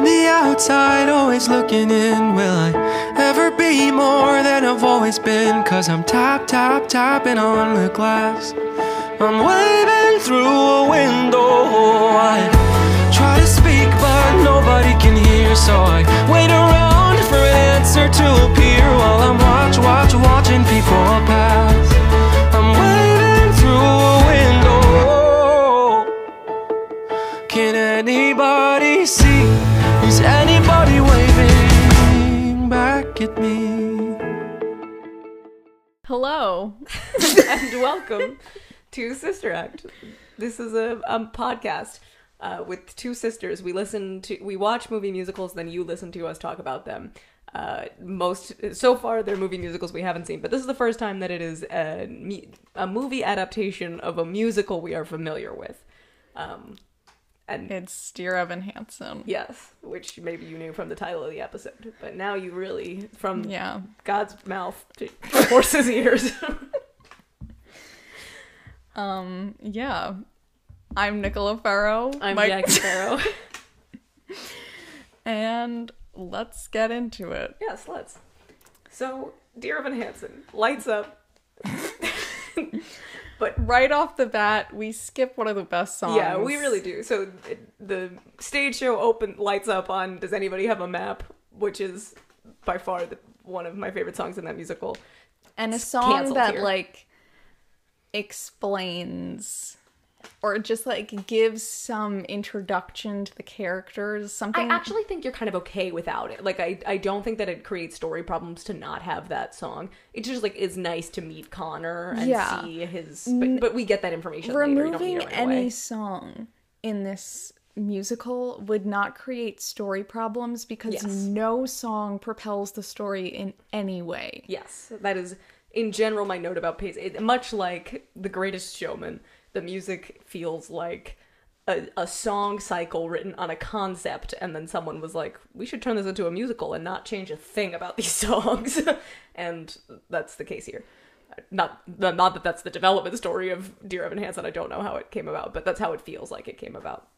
on the outside, always looking in. Will I ever be more than I've always been? Cause I'm tap, tap, tapping on the glass. I'm waving through a window. I try to speak, but nobody can hear. So I wait around for an answer to appear while I'm watch, watch, watching people pass. At me? Hello and welcome to Sister Act. This is a, a podcast uh, with two sisters. We listen to, we watch movie musicals, then you listen to us talk about them. Uh, most so far, they're movie musicals we haven't seen, but this is the first time that it is a, a movie adaptation of a musical we are familiar with. Um, and It's Dear Evan Hansen. yes, which maybe you knew from the title of the episode, but now you really from Yeah. God's mouth to horse's ears. Um, yeah. I'm Nicola Ferro. I'm My- Jackie Ferro. And let's get into it. yes, let's. So, Dear Evan Hansen lights up. but Right off the bat, we skip one of the best songs. yeah, we really do. So the stage show open lights up on "Does Anybody Have a Map," which is by far the, one of my favorite songs in that musical. And a song canceled that here. like explains or just like gives some introduction to the characters. Something i actually think you're kind of okay without it. Like I, I don't think that it creates story problems to not have that song. It just like is nice to meet Connor and Yeah. see his. But, but we get that information later. Removing it right any away. song in this musical would not create story problems because Yes. no song propels the story in any way. Yes, that is in general my note about pace. It, much like The Greatest Showman, the music feels like a, a song cycle written on a concept, and then someone was like, "We should turn this into a musical and not change a thing about these songs," and that's the case here. Not not that that's the development story of Dear Evan Hansen. I don't know how it came about, but that's how it feels like it came about.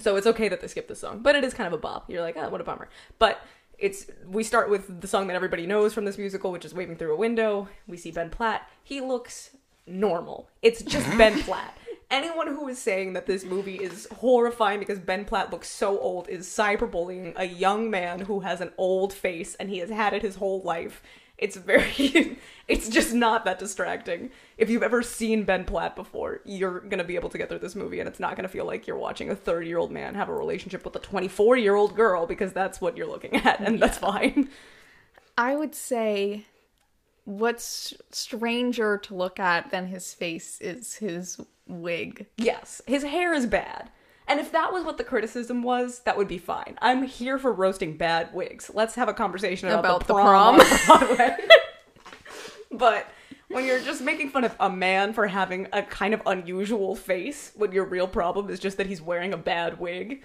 So it's okay that they skipped this song, but it is kind of a bop. You're like, oh, what a bummer. But it's we start with the song that everybody knows from this musical, which is "Waving Through a Window." We see Ben Platt. He looks normal. It's just Ben Platt. Anyone who is saying that this movie is horrifying because Ben Platt looks so old is cyberbullying a young man who has an old face and he has had it his whole life. It's very, it's just not that distracting. If you've ever seen Ben Platt before, you're gonna be able to get through this movie and it's not gonna feel like you're watching a 30 year old man have a relationship with a 24 year old girl because that's what you're looking at and that's fine. I would say what's stranger to look at than his face is his wig. Yes, his hair is bad. And if that was what the criticism was, that would be fine. I'm here for roasting bad wigs. Let's have a conversation about, About the the prom, prom. on Broadway. but when you're just making fun of a man for having a kind of unusual face, when your real problem is just that he's wearing a bad wig,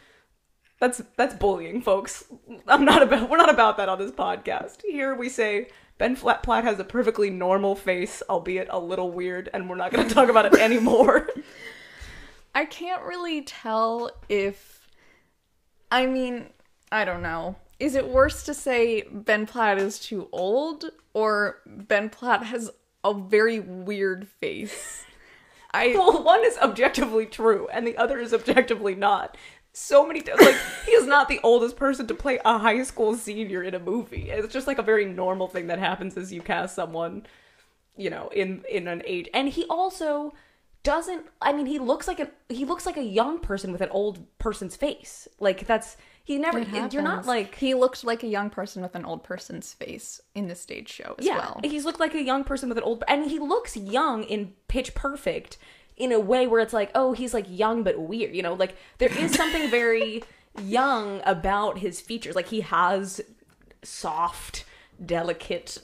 that's that's bullying, folks. I'm not about we're not about that on this podcast. Here we say Ben Flat Platt has a perfectly normal face, albeit a little weird, and we're not going to talk about it anymore. I can't really tell if I mean, I don't know. Is it worse to say Ben Platt is too old or Ben Platt has a very weird face? I Well, one is objectively true, and the other is objectively not. So many times, like he is not the oldest person to play a high school senior in a movie. It's just like a very normal thing that happens as you cast someone, you know, in in an age. And he also doesn't. I mean, he looks like a he looks like a young person with an old person's face. Like that's he never. You're not like he looked like a young person with an old person's face in the stage show as yeah, well. he's looked like a young person with an old, and he looks young in Pitch Perfect in a way where it's like, oh, he's like young but weird, you know, like there is something very young about his features. Like he has soft, delicate,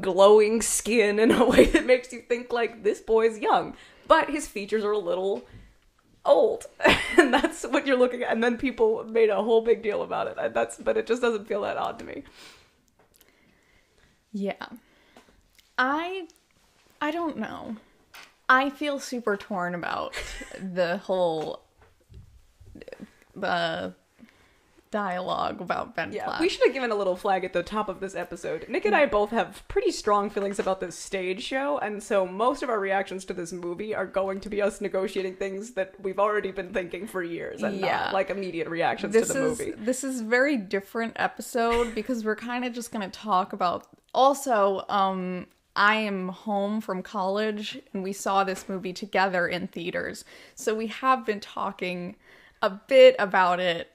glowing skin in a way that makes you think like this boy's young, but his features are a little old and that's what you're looking at and then people made a whole big deal about it And that's but it just doesn't feel that odd to me Yeah. I I don't know. I feel super torn about the whole the dialogue about Ben Yeah, Platt. we should have given a little flag at the top of this episode. Nick and I both have pretty strong feelings about this stage show, and so most of our reactions to this movie are going to be us negotiating things that we've already been thinking for years, and Yeah. not like immediate reactions this to the is movie. this is very different episode because we're kind of just going to talk about also um I am home from college and we saw this movie together in theaters. So we have been talking a bit about it.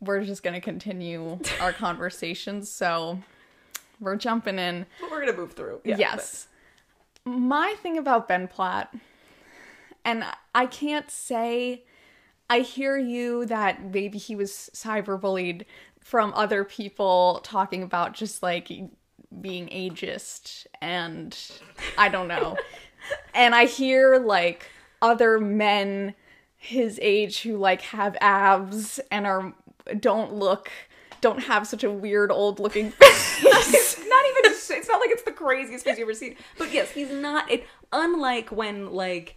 We're just going to continue our conversations. So we're jumping in. But we're gonna move through. Yeah, yes. My thing about Ben Platt, and I can't say, I hear you that maybe he was cyberbullied from other people talking about just like being ageist and I don't know. and I hear like other men his age who like have abs and are don't look don't have such a weird old looking face. not even it's not like it's the craziest face you've ever seen but yes he's not it unlike when like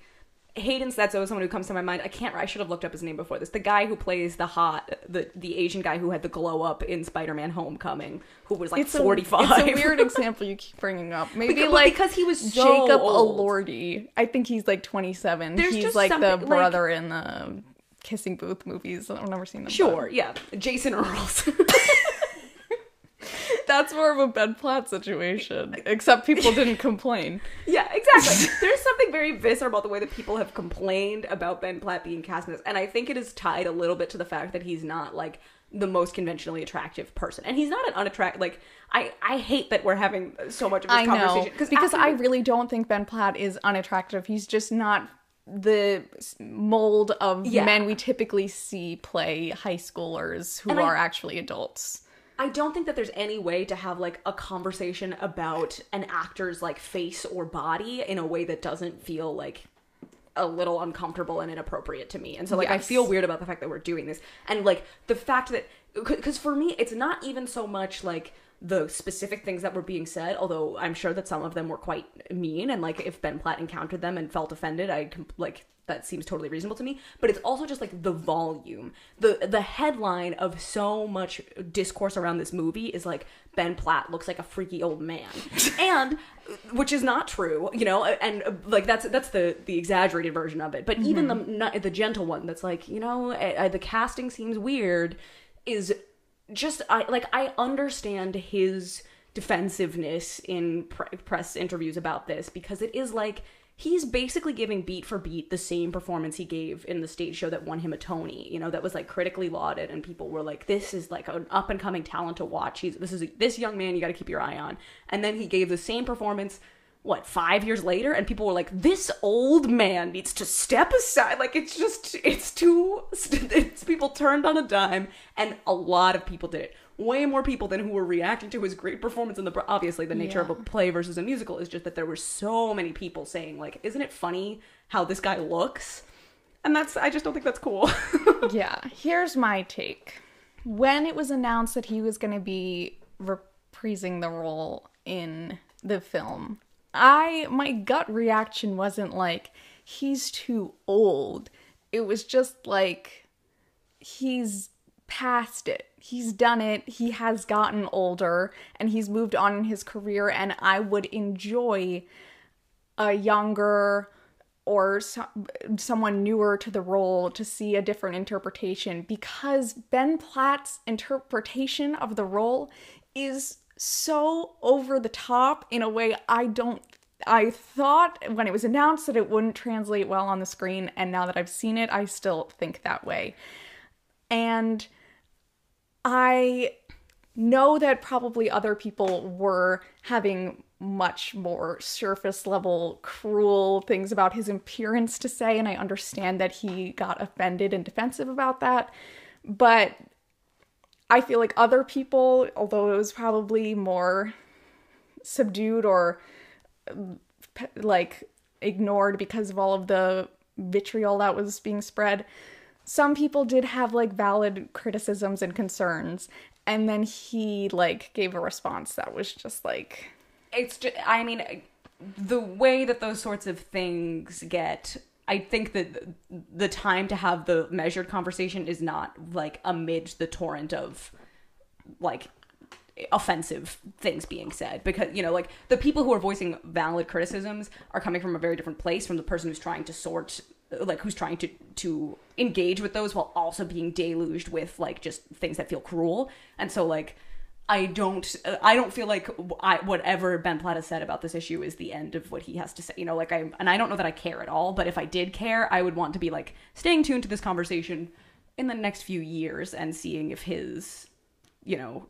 Hayden that's always someone who comes to my mind. I can't. I should have looked up his name before this. The guy who plays the hot, the the Asian guy who had the glow up in Spider-Man: Homecoming, who was like it's forty five. It's a weird example you keep bringing up. Maybe Because- like because he was so Jacob old. Elordi. I think he's like 27. He's just like the something, like- brother in the Kissing Booth movies. I've never seen them. but Sure, yeah, Jason Earls. that's more of a Ben Platt situation. Except people didn't complain. Yeah, exactly. There's something very visceral about the way that people have complained about Ben Platt being cast in this, and I think it is tied a little bit to the fact that he's not like the most conventionally attractive person, and he's not an unattractive. Like I, I hate that we're having so much of this I know conversation because I really don't think Ben Platt is unattractive. He's just not the mold of Yeah. men we typically see play high schoolers who And I- are actually adults. I don't think that there's any way to have like a conversation about an actor's like face or body in a way that doesn't feel like a little uncomfortable and inappropriate to me. And so like I feel weird about the fact that we're doing this. And like the fact that cuz for me it's not even so much like the specific things that were being said, although I'm sure that some of them were quite mean and like if Ben Platt encountered them and felt offended, I like that seems totally reasonable to me. But it's also just like the volume. The the headline of so much discourse around this movie is like ben platt looks like a freaky old man. And which is not true you know and like that's that's the the exaggerated version of it. But even the not, the gentle one that's like you know uh, the casting seems weird is just i like i understand his defensiveness in pre- press interviews about this because it is like he's basically giving beat for beat the same performance he gave in the stage show that won him a Tony. You know, that was like critically lauded, and people were like, "This is like an up and coming talent to watch. He's this is this young man you got to keep your eye on." And then he gave the same performance. What five years later, and people were like, "This old man needs to step aside." Like it's just, it's too. It's people turned on a dime, and a lot of people did it way more people than who were reacting to his great performance in the obviously the nature of a play versus a musical is just that there were so many people saying like isn't it funny how this guy looks and that's i just don't think that's cool yeah, here's my take. When it was announced that he was going to be reprising the role in the film, I my gut reaction wasn't like he's too old. It was just like he's past it. He's done it. He has gotten older and he's moved on in his career and I would enjoy a younger or so, someone newer to the role to see a different interpretation because Ben Platt's interpretation of the role is so over the top in a way I don't I thought when it was announced that it wouldn't translate well on the screen and now that I've seen it I still think that way. And I know that probably other people were having much more surface level cruel things about his appearance to say and I understand that he got offended and defensive about that but I feel like other people although it was probably more subdued or like ignored because of all of the vitriol that was being spread some people did have like valid criticisms and concerns. And then he like gave a response that was just like it's just i mean the way that those sorts of things get I think that the time to have the measured conversation is not like amid the torrent of like offensive things being said. Because you know like the people who are voicing valid criticisms are coming from a very different place from the person who's trying to sort like who's trying to to engage with those while also being deluged with like just things that feel cruel. And so like I don't uh, I don't feel like I, whatever Ben Platt has said about this issue is the end of what he has to say. You know, like I and I don't know that I care at all, but if I did care, I would want to be like staying tuned to this conversation in the next few years and seeing if his you know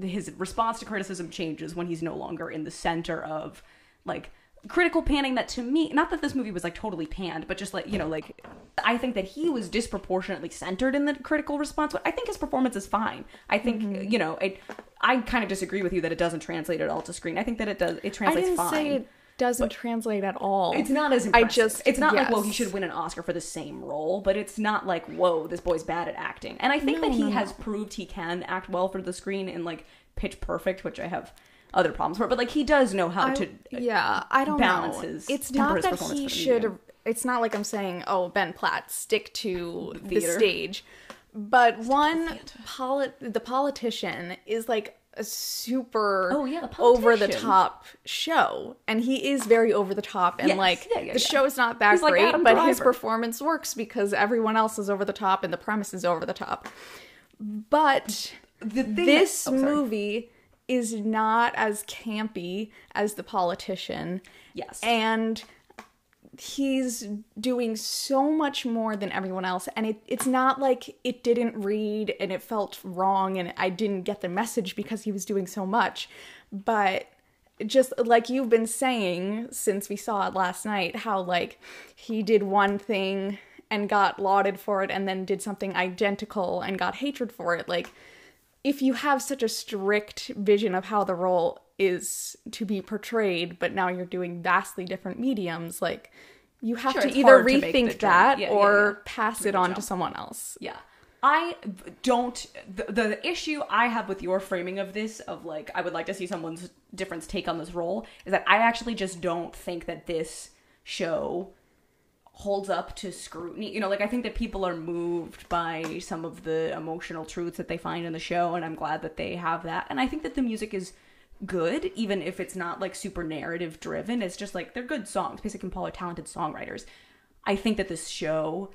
his response to criticism changes when he's no longer in the center of like critical panning that to me not that this movie was like totally panned but just like you know like i think that he was disproportionately centered in the critical response. But i think his performance is fine. I think Mm-hmm. you know it i kind of disagree with you that it doesn't translate at all to screen. I think that it does it I translates didn't fine. say it doesn't translate at all. it's not as I just it's not like well he should win an Oscar for the same role, but it's not like whoa this boy's bad at acting. And I think that he has proved he can act well for the screen in like Pitch Perfect, which I have other problems for. But like he does know how I- to yeah, I don't balance know. his- it's not that he should. medium. It's not like I'm saying, oh, Ben Platt, stick to the theater. stage. But one, poli- the politician is like a super Oh, yeah, the over the top show, and he is very over the top. And Yes, like yeah, yeah, the yeah. is not that He's great, Adam but his performance works because everyone else is over the top and the premise is over the top. But The this oh, movie is not as campy as the politician. Yes. and he's doing so much more than everyone else. And it, it's not like it didn't read and it felt wrong and i didn't get the message because he was doing so much. But just like you've been saying since we saw it last night how like he did one thing and got lauded for it and then did something identical and got hatred for it like if you have such a strict vision of how the role is to be portrayed, but now you're doing vastly different mediums, like you have Sure, to either hard to rethink that Yeah, yeah, or yeah. pass it on to someone else. Yeah. I don't. The, the issue I have with your framing of this, of like, I would like to see someone's different take on this role, is that I actually just don't think that this show holds up to scrutiny. You know, like, I think that people are moved by some of the emotional truths that they find in the show, and I'm glad that they have that. And I think that the music is good, even if it's not like super narrative driven. It's just like, they're good songs. Pasek and Paul are talented songwriters. I think that this show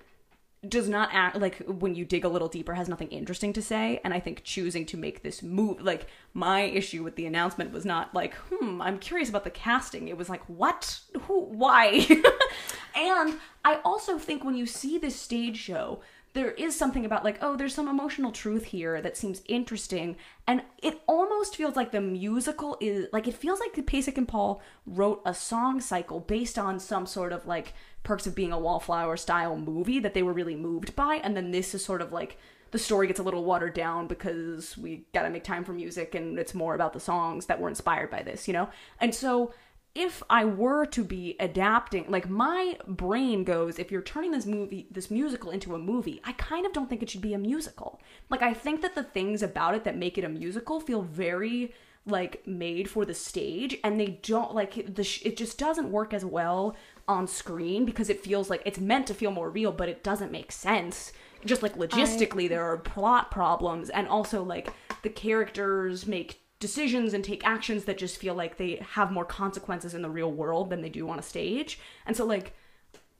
does not act like when you dig a little deeper has nothing interesting to say. And i think choosing to make this move like my issue with the announcement was not like hmm i'm curious about the casting. It was like what? Who why? And i also think when you see this stage show there is something about like oh there's some emotional truth here that seems interesting. And it almost feels like the musical is like it feels like the Pasek and Paul wrote a song cycle based on some sort of like perks of being a wallflower style movie that they were really moved by. And then this is sort of like the story gets a little watered down because we got to make time for music and it's more about the songs that were inspired by this you know? And so if I were to be adapting, like my brain goes, if you're turning this movie, this musical into a movie, I kind of don't think it should be a musical. Like, I think that the things about it that make it a musical feel very like made for the stage and they don't like the sh- it just doesn't work as well on screen because it feels like it's meant to feel more real but it doesn't make sense just like logistically there are plot problems and also like the characters make decisions and take actions that just feel like they have more consequences in the real world than they do on a stage. And so like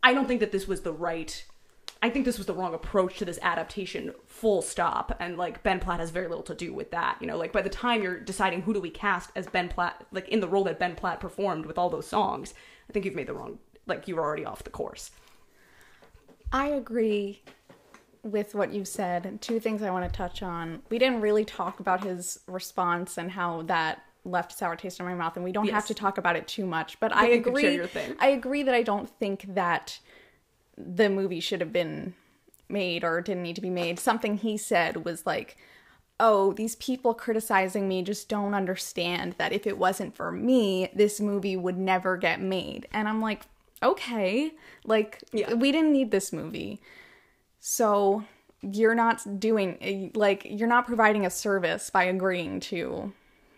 I don't think that this was the right I think this was the wrong approach to this adaptation full stop and like Ben Platt has very little to do with that. You know, like by the time you're deciding who do we cast as Ben Platt like in the role that Ben Platt performed with all those songs, I think you've made the wrong like you were already off the course. I agree with what you said. Two things I want to touch on. We didn't really talk about his response and how that left sour taste in my mouth, and we don't have to talk about it too much. But I agree. your thing. I agree that I don't think that the movie should have been made or didn't need to be made. Something he said was like, "Oh, these people criticizing me just don't understand that if it wasn't for me, this movie would never get made." And I'm like, "Okay, like Yeah. we didn't need this movie." So you're not doing like you're not providing a service by agreeing to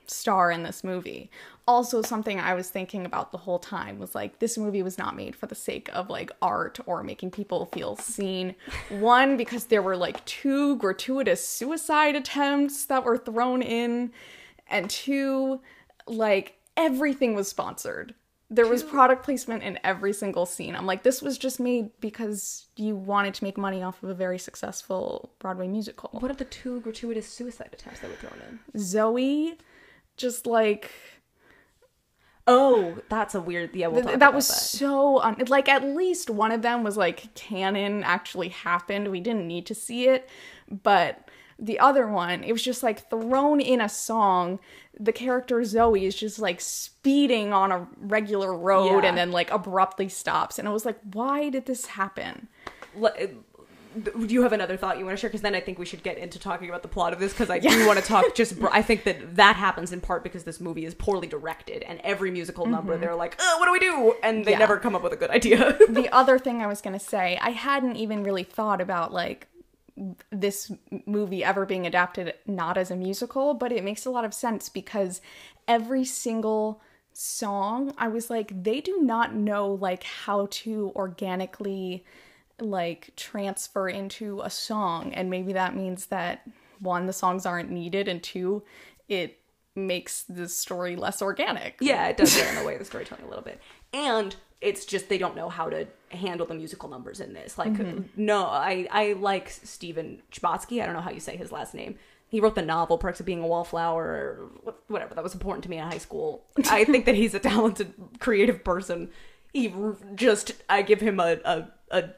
star in this movie. Also, something I was thinking about the whole time was like, this movie was not made for the sake of like art or making people feel seen. One, because there were like two gratuitous suicide attempts that were thrown in, and two, like everything was sponsored. There was product placement in every single scene. I'm like, this was just made because you wanted to make money off of a very successful Broadway musical. What are the two gratuitous suicide attempts that were thrown in? Zoe, just like Oh, that's a weird. Yeah, we'll that was so un- like at least one of them was like canon actually happened. We didn't need to see it, but the other one, it was just like thrown in a song. The character Zoe is just like speeding on a regular road Yeah. and then like abruptly stops, and I was like, why did this happen? Do you have another thought you want to share? Because then I think we should get into talking about the plot of this. Because I do want to talk. Just br- I think that that happens in part because this movie is poorly directed, and every musical number they're like, uh, "What do we do?" and they Yeah. never come up with a good idea. the other thing I was gonna say, I hadn't even really thought about like this movie ever being adapted not as a musical, but it makes a lot of sense because every single song, I was like, they do not know like how to organically like transfer into a song, and maybe that means that one, the songs aren't needed, and two, it makes the story less organic. yeah, it does get in the way of the storytelling a little bit, and it's just they don't know how to handle the musical numbers in this. Like, mm-hmm. no, I I like Stephen Chbosky. I don't know how you say his last name. He wrote the novel Perks of Being a Wallflower, or whatever. That was important to me in high school. I think that he's a talented, creative person. He just, I give him a, a, a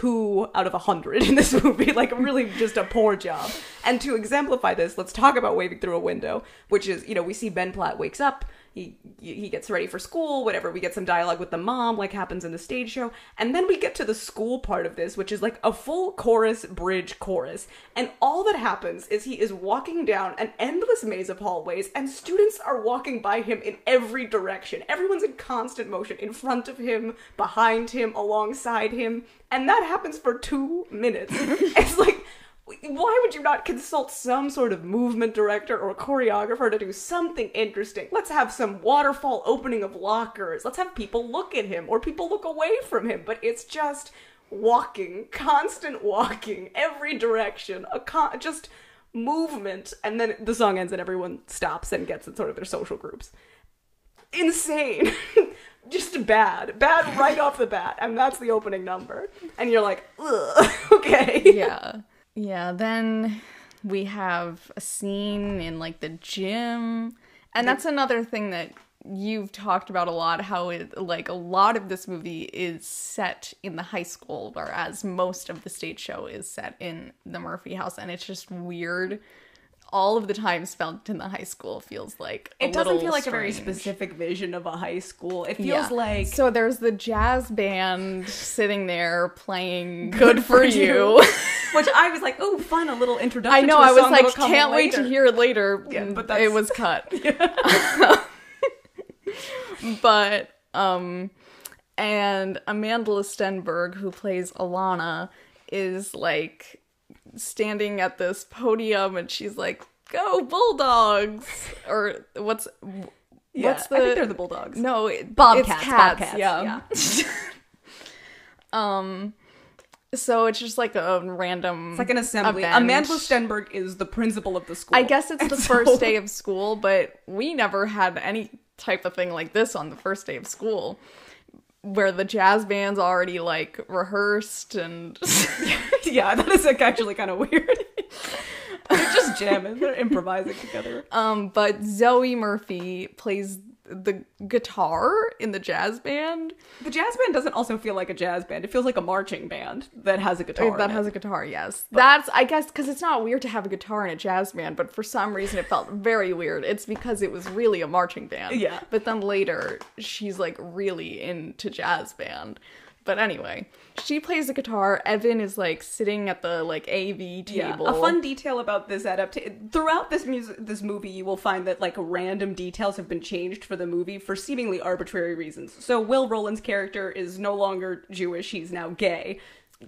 two out of a hundred in this movie. Like, really just a poor job. And to exemplify this, let's talk about Waving Through a Window, which is, you know, we see Ben Platt wakes up. He, he gets ready for school, whatever. We get some dialogue with the mom, like happens in the stage show. And then we get to the school part of this, which is like a full chorus, bridge chorus. And all that happens is he is walking down an endless maze of hallways, and students are walking by him in every direction. Everyone's in constant motion in front of him, behind him, alongside him. And that happens for two minutes. it's like, why would you not consult some sort of movement director or choreographer to do something interesting? Let's have some waterfall opening of lockers. Let's have people look at him or people look away from him. But it's just walking, constant walking, every direction, a con- just movement. And then the song ends and everyone stops and gets in sort of their social groups. Insane. just bad. Bad right off the bat. And that's the opening number. And you're like, okay. yeah. Yeah, then we have a scene in like the gym. And that's another thing that you've talked about a lot how it like a lot of this movie is set in the high school whereas most of the stage show is set in the Murphy house and it's just weird all of the time spent in the high school feels like a It doesn't feel like a very specific vision of a high school. It feels Yeah. like so there's the jazz band sitting there playing good for you which I was like, oh, fun, a little introduction. I know. I was song like, can't wait to hear it later. Yeah, but it was cut. but um, and Amandla Stenberg, who plays Alana, is like standing at this podium, and she's like, "Go Bulldogs!" or what's Yeah, what's the? I think they're the Bulldogs. no, it, Bobcats, It's cats, Bobcats, yeah. um. So it's just like a random. It's like an assembly. event. Amandla Stenberg is the principal of the school. I guess it's And the so- first day of school, but we never had any type of thing like this on the first day of school. Where the jazz band's already like rehearsed and yeah, that is like, actually kind of weird. They're just jamming. They're improvising together. um but Zoe Murphy plays the guitar in the jazz band The jazz band doesn't also feel like a jazz band. It feels like a marching band that has a guitar. that has it. a guitar yes that's i guess because it's not weird to have a guitar in a jazz band but for some reason it felt very weird it's because it was really a marching band Yeah. but then later she's like really into jazz band but anyway she plays the guitar evan is like sitting at the like av table Yeah, a fun detail about this adaptation throughout this music, this movie, you will find that like random details have been changed for the movie for seemingly arbitrary reasons. So Will Roland's character is no longer Jewish; he's now gay.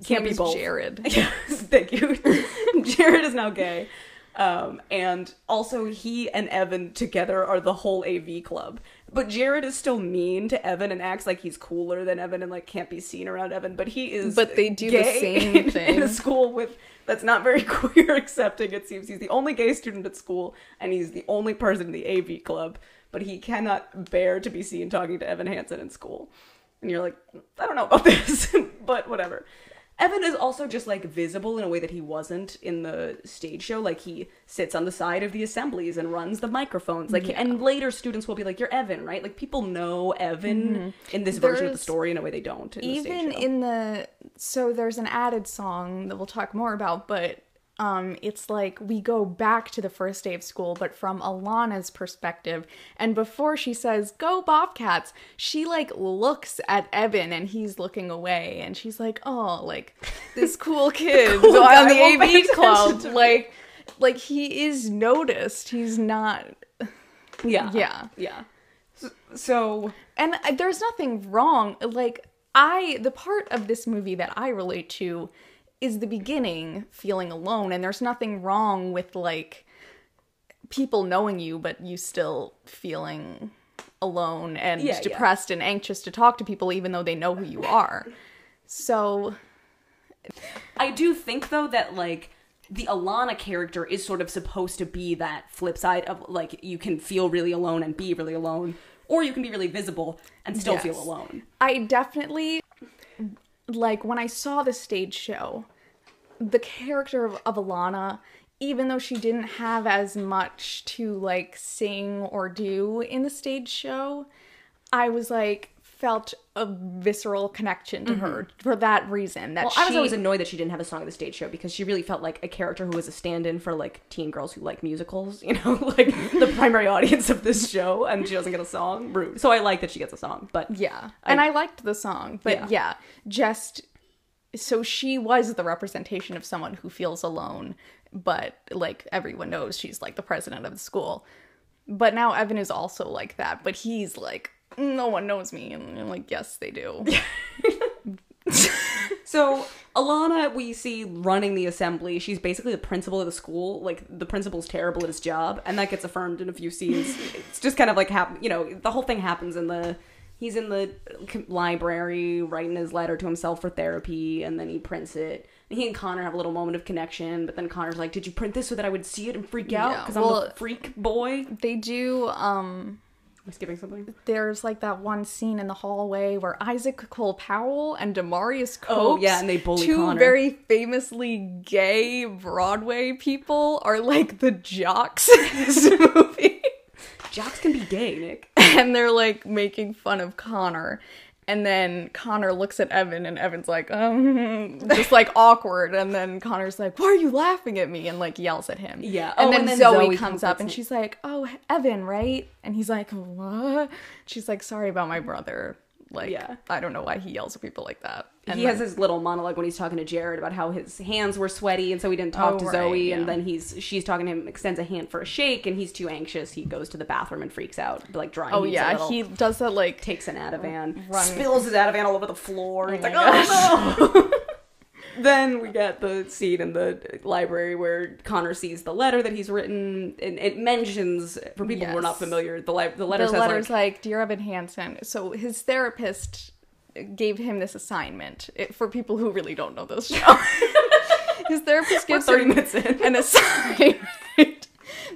Can't be both. jared Yes, thank you. Jared is now gay. Um, and also, he and Evan together are the whole AV club. But Jared is still mean to Evan and acts like he's cooler than Evan and like can't be seen around Evan. But he is. But they do the same in, thing. in a school with that's not very queer accepting. It seems he's the only gay student at school, and he's the only person in the AV club. But he cannot bear to be seen talking to Evan Hansen in school. And you're like, I don't know about this, but whatever. Evan is also just like visible in a way that he wasn't in the stage show. Like he sits on the side of the assemblies and runs the microphones. Like, and later students will be like, "You're Evan, right?" Like people know Evan mm-hmm. in this version of the story in a way they don't. In the stage even show. in the so there's an added song that we'll talk more about but um it's like we go back to the first day of school but from alana's perspective and before she says go bobcats she like looks at evan and he's looking away and she's like oh like this cool kid Cool on the av club attention to me. like like he is noticed he's not yeah, yeah. yeah. So, so and there's nothing wrong like i the part of this movie that i relate to is the beginning feeling alone and there's nothing wrong with like people knowing you but you still feeling alone and Yeah, yeah. depressed and anxious to talk to people even though they know who you are so I do think though that like the Alana character is sort of supposed to be that flip side of like you can feel really alone and be really alone, or you can be really visible and still feel alone. I definitely like when I saw the stage show, the character of, of Alana, even though she didn't have as much to like sing or do in the stage show, I was like felt a visceral connection to her mm-hmm. for that reason. That Well, I was always annoyed that she didn't have a song at the stage show because she really felt like a character who was a stand-in for like teen girls who like musicals, you know, like the primary audience of this show, and she doesn't get a song. Rude. So I like that she gets a song, but Yeah. And I liked the song, but Yeah. yeah. just so she was the representation of someone who feels alone, but like everyone knows she's like the president of the school. But now Evan is also like that, but he's like no one knows me and I'm like yes they do. So Alana, we see running the assembly. She's basically the principal of the school. Like the principal's terrible at his job, and that gets affirmed in a few scenes. it's just kind of like happen. You know, the whole thing happens in the. He's in the library writing his letter to himself for therapy, and then he prints it. And he and Connor have a little moment of connection, but then Connor's like, "Did you print this so that I would see it and freak out? Yeah, Because I'm a freak boy." They do um I skipping something? there's like that one scene in the hallway where Isaac Cole Powell and Demarius Copes, Oh, yeah, and they bully two Connor. very famously gay Broadway people, are like the jocks in this movie, Jocks can be gay, Nick. and they're like making fun of Connor. And then Connor looks at Evan, and Evan's like, um, just like awkward. And then Connor's like, "Why are you laughing at me?" and like yells at him. Yeah. And, Oh, then, and then Zoe, Zoe comes up, and she's like, "Oh, Evan, right?" And he's like, "What?" She's like, "Sorry about my brother." Like, Yeah. I don't know why he yells at people like that. And he then- has his little monologue when he's talking to Jared about how his hands were sweaty and so he didn't talk Oh, to right, Zoe yeah. and then he's she's talking to him extends a hand for a shake and he's too anxious he goes to the bathroom and freaks out like dry Oh yeah, he does that like takes an Ativan Run. spills his Ativan all over the floor oh he's my like oh no then we get the scene in the library where Connor sees the letter that he's written and it mentions for people who are not familiar the, li- the letter the says letter's like like, "Dear Evan Hansen." So his therapist gave him this assignment it, for people who really don't know this show. Oh. his therapist we're gives 30 him minutes in an assignment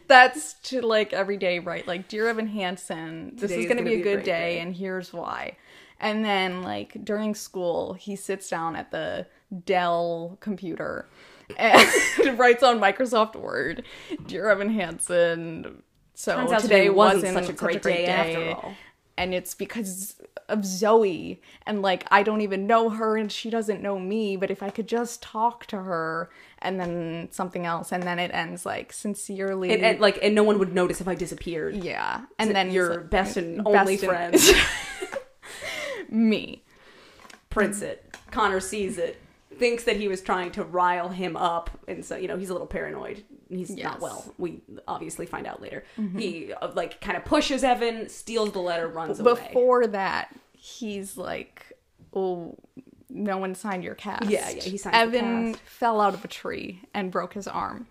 that's to like every day write like dear evan hansen this Today is gonna, gonna be a a good day, day. and here's why and then like during school he sits down at the dell computer and writes on microsoft word dear evan hansen so today today wasn't wasn't such a great day after all. And it's because of Zoe. And like I don't even know her and she doesn't know me but if I could just talk to her and then something else and then it ends like sincerely. And, and like and no one would notice if I disappeared. Yeah. And then your like, best and best only friend. me. Prints it. Connor sees it, thinks that he was trying to rile him up, and so you know he's a little paranoid. He's Yes. not well. We obviously find out later. He uh, like kind of pushes Evan, steals the letter, runs away. before that he's like oh no one signed your cast Yeah, yeah, he signed Evan fell out of a tree and broke his arm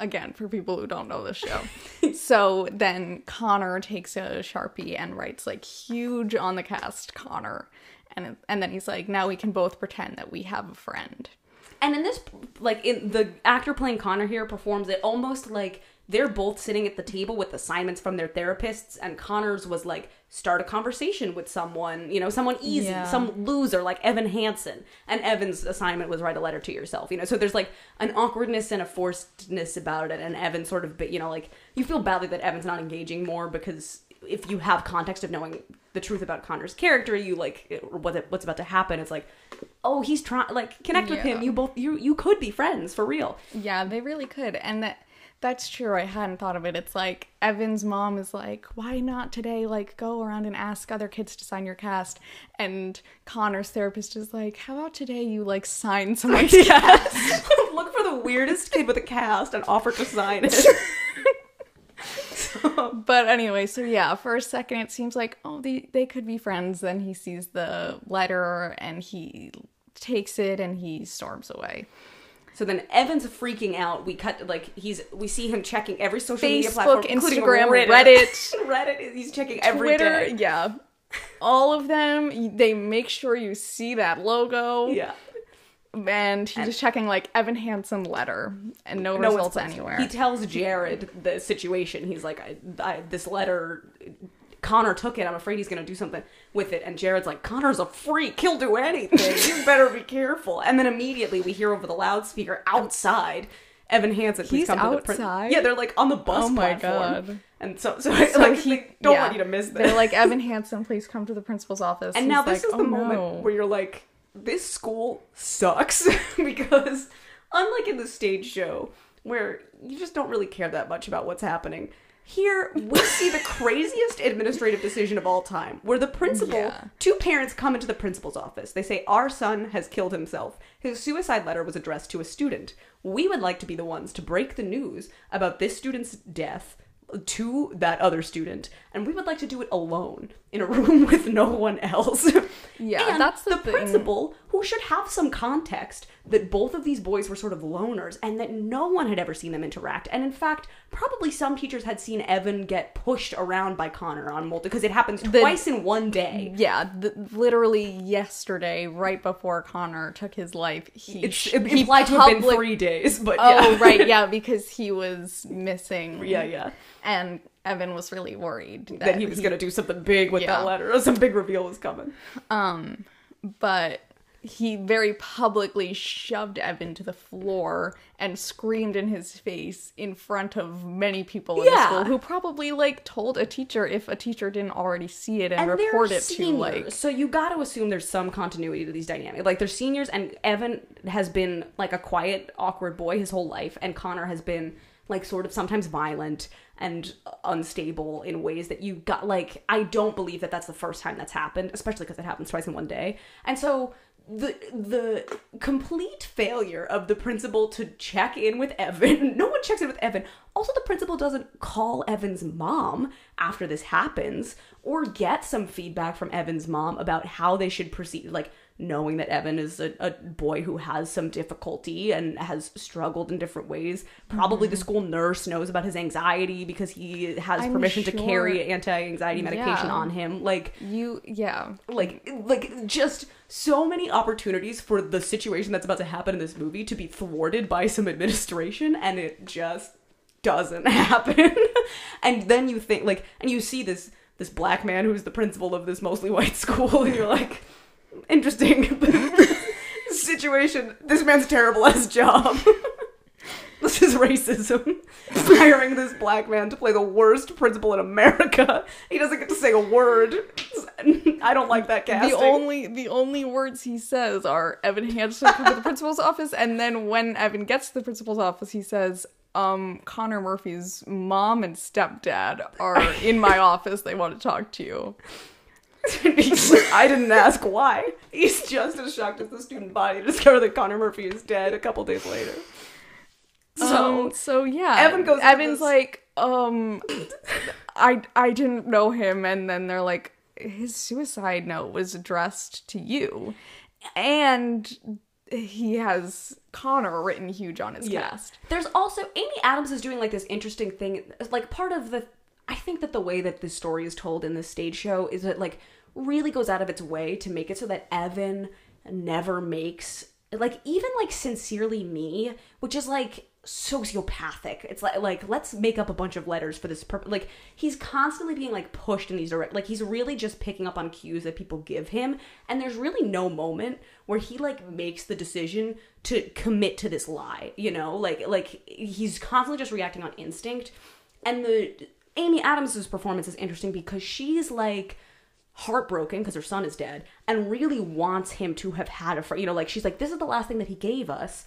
again for people who don't know the show. so then Connor takes a sharpie and writes like huge on the cast Connor, and and then he's like, now we can both pretend that we have a friend. And in this, like, in the actor playing Connor here performs it almost like they're both sitting at the table with assignments from their therapists, and Connor's was like start a conversation with someone, you know, someone easy, Yeah. some loser like Evan Hansen, and Evan's assignment was write a letter to yourself, you know. So there's like an awkwardness and a forcedness about it, and Evan sort of, you know, like you feel badly that Evan's not engaging more because if you have context of knowing the truth about Connor's character, you like what it- what's about to happen. It's like, oh, he's trying like connect with him. You both you you could be friends for real. Yeah, they really could. And that that's true. I hadn't thought of it. It's like Evan's mom is like, "Why not today like go around and ask other kids to sign your cast?" And Connor's therapist is like, "How about today you like sign someone's cast?" Look for the weirdest kid with a cast and offer to sign it. But anyway, so yeah, for a second it seems like oh they they could be friends. Then he sees the letter and he takes it and he storms away. So then Evan's freaking out. We cut like he's we see him checking every social media platform, including Instagram, Reddit. Reddit. Reddit. He's checking every Twitter, day. yeah. All of them, they make sure you see that logo. Yeah. And he's just checking like Evan Hansen letter and no, No results anywhere. He tells Jared the situation. He's like, I, I, this letter, Connor took it. I'm afraid he's gonna do something with it. And Jared's like, Connor's a freak. He'll do anything. you better be careful. And then immediately we hear over the loudspeaker outside. Evan Hansen, please He's come to the prin-" outside? Yeah, they're like on the bus Oh my platform. God. And so, so, So like, he- don't yeah. want you to miss this. They're like Evan Hansen, please come to the principal's office. And He's now this like, is oh, the "Oh, moment no." where you're like, this school sucks because unlike in the stage show where you just don't really care that much about what's happening. Here we see the craziest administrative decision of all time, where the principal, Yeah. two parents come into the principal's office. They say, "Our son has killed himself. His suicide letter was addressed to a student. We would like to be the ones to break the news about this student's death to that other student, and we would like to do it alone in a room with no one else. Yeah, and that's the thing. principal who should have some context that both of these boys were sort of loners and that no one had ever seen them interact. And in fact, probably some teachers had seen Evan get pushed around by Connor on multiple because it happens twice in one day. Yeah, th- literally yesterday, right before Connor took his life, he It's it he implied to have been three days, but Oh, yeah. right, yeah, because he was missing. yeah, yeah. And Evan was really worried that, That he was gonna do something big with Yeah. that letter. Some big reveal was coming. Um, but he very publicly shoved Evan to the floor and screamed in his face in front of many people in the school who probably like told a teacher if a teacher didn't already see it and, and report it to like so you got to assume there's some continuity to these dynamics. Like they're seniors and evan has been like a quiet awkward boy his whole life and connor has been like sort of sometimes violent and unstable in ways that you got like i don't believe that that's the first time that's happened especially because it happens twice in one day. And so the the complete failure of the principal to check in with Evan. No one checks in with Evan. Also, the principal doesn't call Evan's mom after this happens or get some feedback from Evan's mom about how they should proceed. Like knowing that Evan is a, a boy who has some difficulty and has struggled in different ways. Probably the mm-hmm. school nurse knows about his anxiety because he has I'm permission to carry anti-anxiety medication Yeah. on him. Like you yeah like like just so many opportunities for the situation that's about to happen in this movie to be thwarted by some administration and it just doesn't happen and then you think like and you see this this black man who's the principal of this mostly white school and you're like interesting situation. This man's terrible at his job. This is racism. Hiring this black man to play the worst principal in america. He doesn't get to say a word. I don't like that casting. the only the only words he says are Evan Hansen come to the principal's office and then when Evan gets to the principal's office he says um Connor Murphy's mom and stepdad are in my office. They want to talk to you I didn't ask why. He's just as shocked as the student body to discover that Connor Murphy is dead a couple days later. So Um, so yeah, Evan goes Evan's like, um, I I didn't know him, and then they're like, his suicide note was addressed to you, and he has Connor written huge on his cast. There's also Amy Adams is doing like this interesting thing. Like part of the, I think that the way that this story is told in this stage show is that like really goes out of its way to make it so that Evan never makes like even like sincerely me, which is like sociopathic. It's like like let's make up a bunch of letters for this purpose. Like he's constantly being like pushed in these direct. Like he's really just picking up on cues that people give him, and there's really no moment where he like makes the decision to commit to this lie. You know, like like he's constantly just reacting on instinct. And the Amy Adams's performance is interesting because she's like heartbroken because her son is dead and really wants him to have had a friend. You know, like she's like, this is the last thing that he gave us.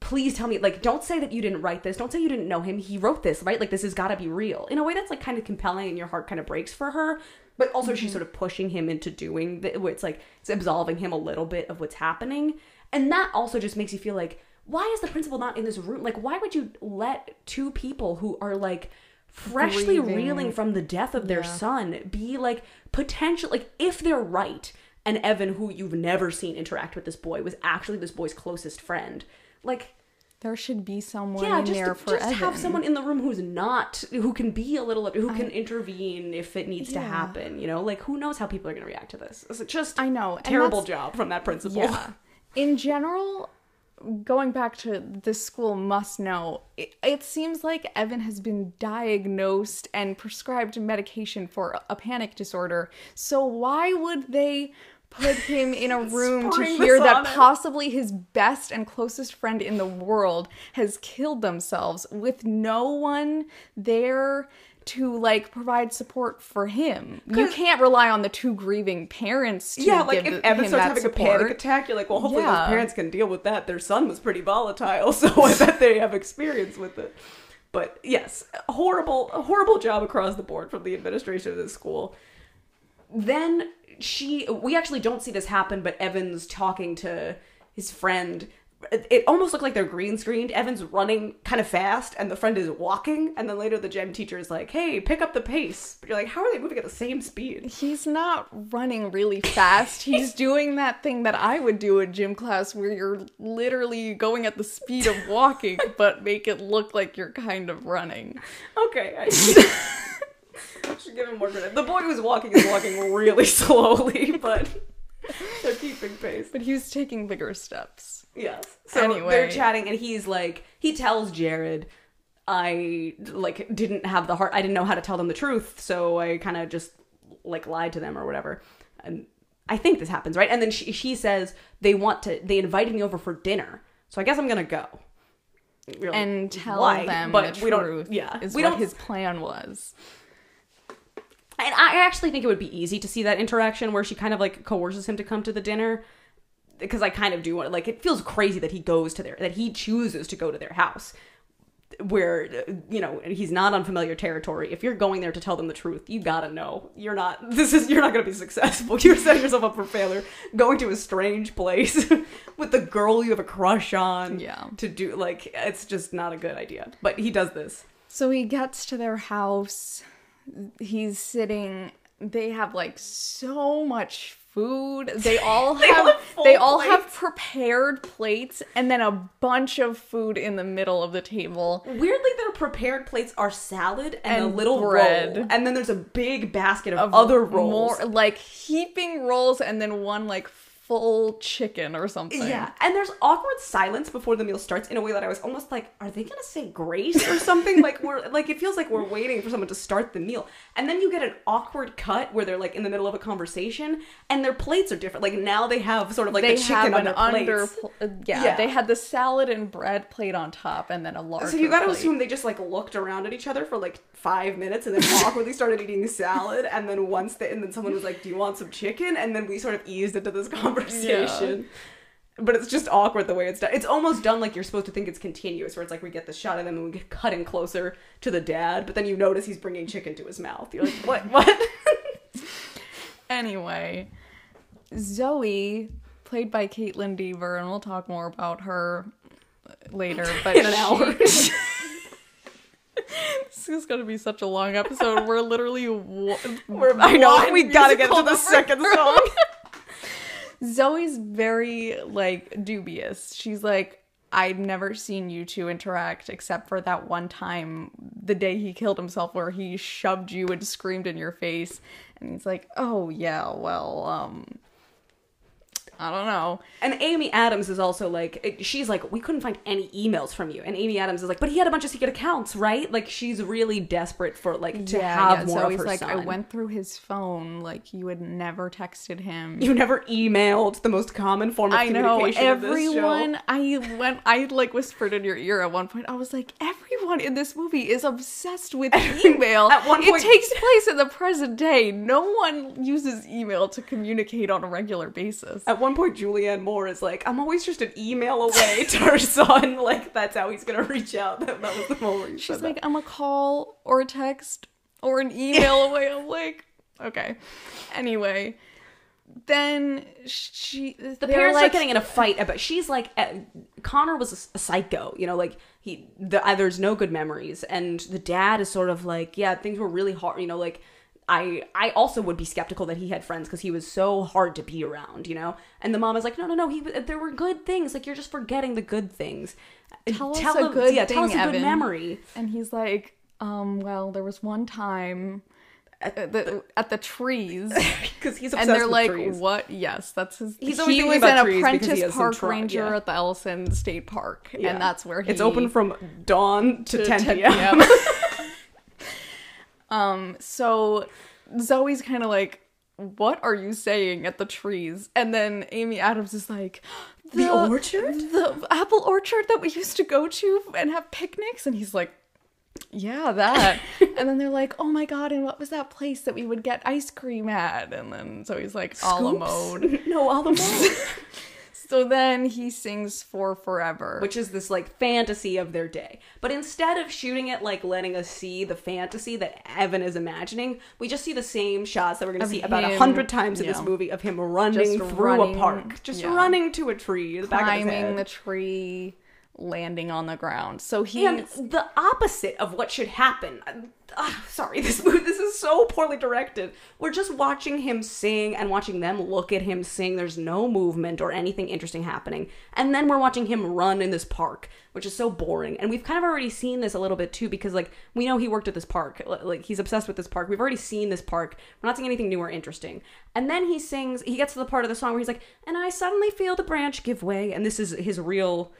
Please tell me, like, don't say that you didn't write this. Don't say you didn't know him. He wrote this, right? Like, this has got to be real. In a way that's like kind of compelling and your heart kind of breaks for her. But also, she's mm-hmm. sort of pushing him into doing the, it's like, it's absolving him a little bit of what's happening. And that also just makes you feel like, why is the principal not in this room? Like, why would you let two people who are like, freshly Grieving. reeling from the death of their Yeah. son be like potential like if they're right and Evan who you've never seen interact with this boy was actually this boy's closest friend like There should be someone yeah in just, there for just Evan. have someone in the room who's not who can be a little who can intervene if it needs to happen you know like who knows how people are going to react to this it's just I know, terrible job from that principal Yeah. In general, going back to the school must know, it, it seems like Evan has been diagnosed and prescribed medication for a panic disorder. So why would they put him in a room to hear that possibly his best and closest friend in the world has killed themselves with no one there to like provide support for him. You can't rely on the two grieving parents to Yeah, like give if Evan starts having support. a panic attack, you're like, well, hopefully Yeah. those parents can deal with that. Their son was pretty volatile, so I bet they have experience with it. But yes, horrible, a horrible job across the board from the administration of this school. Then she, we actually don't see this happen, but Evan's talking to his friend. It almost looked like they're green screened. Evan's running kind of fast, and the friend is walking. And then later, the gym teacher is like, "Hey, pick up the pace." But you're like, "How are they moving at the same speed?" He's not running really fast. He's doing that thing that I would do in gym class where you're literally going at the speed of walking, but make it look like you're kind of running. Okay. I I should give him more credit. The boy who's walking is walking really slowly, but they're keeping pace. But he's taking bigger steps. Yes. So Anyway. they're chatting, and he's like, he tells Jared, I like didn't have the heart. I didn't know how to tell them the truth, so I kind of just like lied to them or whatever. And I think this happens, right? And then she she says they want to. They invited me over for dinner, so I guess I'm gonna go. Like, And tell "Why?" them but the we truth. don't. Yeah, is we what don't his plan was. And I actually think it would be easy to see that interaction where she kind of like coerces him to come to the dinner. Because I kind of do want like it feels crazy that he goes to their that he chooses to go to their house where you know he's not on familiar territory. If you're going there to tell them the truth, you gotta know you're not. This is you're not gonna be successful. You're setting yourself up for failure. Going to a strange place with the girl you have a crush on. Yeah. To do like it's just not a good idea. But he does this. So he gets to their house. He's sitting. They have like so much food. They all They have they all have prepared plates and then a bunch of food in the middle of the table. Weirdly, their prepared plates are salad and, And a little bread. roll, and then there's a big basket of, other rolls. More like heaping rolls and then one like full chicken or something. yeah, and there's awkward silence before the meal starts in a way that I was almost like, are they gonna say grace or something? like we're like it feels like we're waiting for someone to start the meal, and then you get an awkward cut where they're like in the middle of a conversation, and their plates are different. Like now they have sort of like they the chicken on their under pl- uh, yeah, Yeah. they had the salad and bread plate on top and then a large So you gotta assume they just like looked around at each other for like five minutes and then awkwardly started eating salad and then once they, and then someone was like, Do you want some chicken? And then we sort of eased into this conversation. But it's just awkward the way it's done. It's almost done like you're supposed to think it's continuous, where it's like we get the shot of them and we get cutting closer to the dad, but then you notice he's bringing chicken to his mouth. You're like, what? What? Anyway, Zoe, played by Kaitlyn Dever, and we'll talk more about her later. But In an she- hour. this is going to be such a long episode. We're literally. Wa- We're- I know we gotta get to the second song. Zoe's very like dubious. She's like, I've never seen you two interact except for that one time the day he killed himself where he shoved you and screamed in your face. And he's like, Oh yeah, well, um I don't know. And Amy Adams is also like, she's like, we couldn't find any emails from you. And Amy Adams is like, but he had a bunch of secret accounts, right? Like, she's really desperate for like to have more Zoe's of her like, son. I went through his phone, like you had never texted him. You never emailed the most common form of I know communication. of this show. everyone. I went. I like whispered in your ear at one point. I was like, everyone in this movie is obsessed with email. At one point- it takes place in the present day. No one uses email to communicate on a regular basis. At one point, Julianne Moore is like, I'm always just an email away to her son. Like, that's how he's gonna reach out. That, that was the moment. She's like, I'm a call or a text or an email away. I'm like, okay. Anyway, then she the parents are getting in a fight about. She's like, eh, Connor was a psycho. You know, like he the, there's no good memories, and the dad is sort of like, yeah, things were really hard. You know, like. I I also would be skeptical that he had friends because he was so hard to be around, you know. And the mom is like, no, no, no. He there were good things. Like you're just forgetting the good things. Tell us a him- good yeah, tell us a thing, good Evan. memory. And he's like, um, well, there was one time at the, at the trees. Because he's obsessed and they're with like, trees. what? Yes, that's his. He's always he was an trees because he apprentice park tra- ranger yeah. at the Ellison State Park, Yeah. and that's where he. It's open from dawn to, to 10, 10 p.m. um. So Zoe's kind of like, "What are you saying at the trees?" And then Amy Adams is like. The orchard? The apple orchard that we used to go to and have picnics? And he's like, yeah, that. and then they're like, oh my god, and what was that place that we would get ice cream at? And then so he's like, a la mode. no, all the mode. So then he sings for forever. Which is this like fantasy of their day. But instead of shooting it like letting us see the fantasy that Evan is imagining, we just see the same shots that we're going to Of see about a hundred times in this movie of him running Just through running, a park, just yeah. running to a tree, the back of his climbing the tree, landing on the ground. So he and the opposite of what should happen. Ah, sorry, this movie, this is so poorly directed. We're just watching him sing and watching them look at him sing. There's no movement or anything interesting happening. And then we're watching him run in this park, which is so boring. And we've kind of already seen this a little bit too because like we know he worked at this park. Like he's obsessed with this park. We've already seen this park. We're not seeing anything new or interesting. And then he sings, he gets to the part of the song where he's like, "And I suddenly feel the branch give way." And this is his real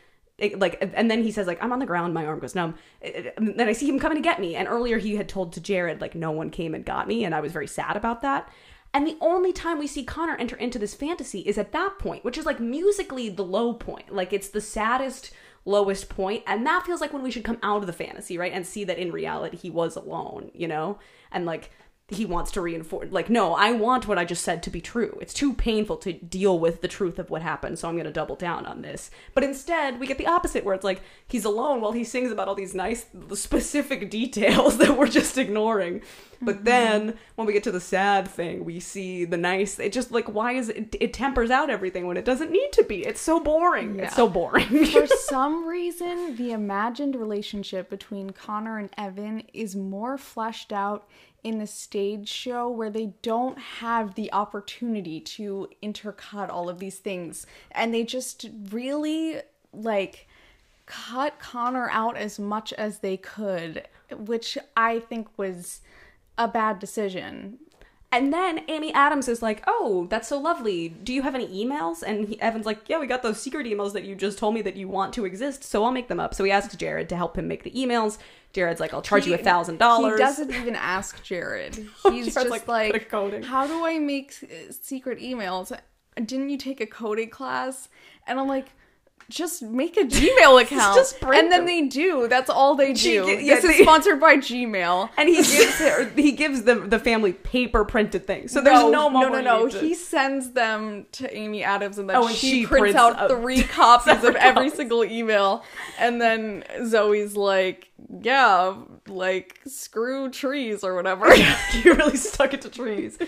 like and then he says like i'm on the ground my arm goes numb. And then i see him coming to get me. And earlier he had told to jared like no one came and got me and i was very sad about that. And the only time we see connor enter into this fantasy is at that point which is like musically the low point. Like it's the saddest lowest point. And that feels like when we should come out of the fantasy right and see that in reality he was alone you know? And like he wants to reinforce like no i want what i just said to be true. It's too painful to deal with the truth of what happened so i'm going to double down on this. But instead we get the opposite where it's like he's alone while he sings about all these nice specific details that we're just ignoring. But mm-hmm. then when we get to the sad thing we see the nice it just like why is it it tempers out everything when it doesn't need to be. It's so boring. Yeah. it's so boring. For some reason, the imagined relationship between Connor and Evan is more fleshed out in the stage show where they don't have the opportunity to intercut all of these things. And they just really, like, cut Connor out as much as they could, which I think was a bad decision. And then Amy Adams is like, "Oh, that's so lovely. Do you have any emails?" And he, Evan's like, "Yeah, we got those secret emails that you just told me that you want to exist, so I'll make them up." So he asks Jared to help him make the emails. Jared's like, "I'll charge you a thousand dollars." He doesn't even ask Jared. He's just like, like, "Put a coding." how do I make secret emails? Didn't you take a coding class? And I'm like, just make a Gmail account. Just and then them. they do. That's all they do. yeah, this they- is sponsored by Gmail. And he gives her, he gives the the family paper printed things. So there's no, no, no, no. to- He sends them to Amy Adams, and then Oh, and she, she prints, prints out out three copies of every copies. single email. And then Zoe's like, yeah, like screw trees or whatever. you really stuck it to trees.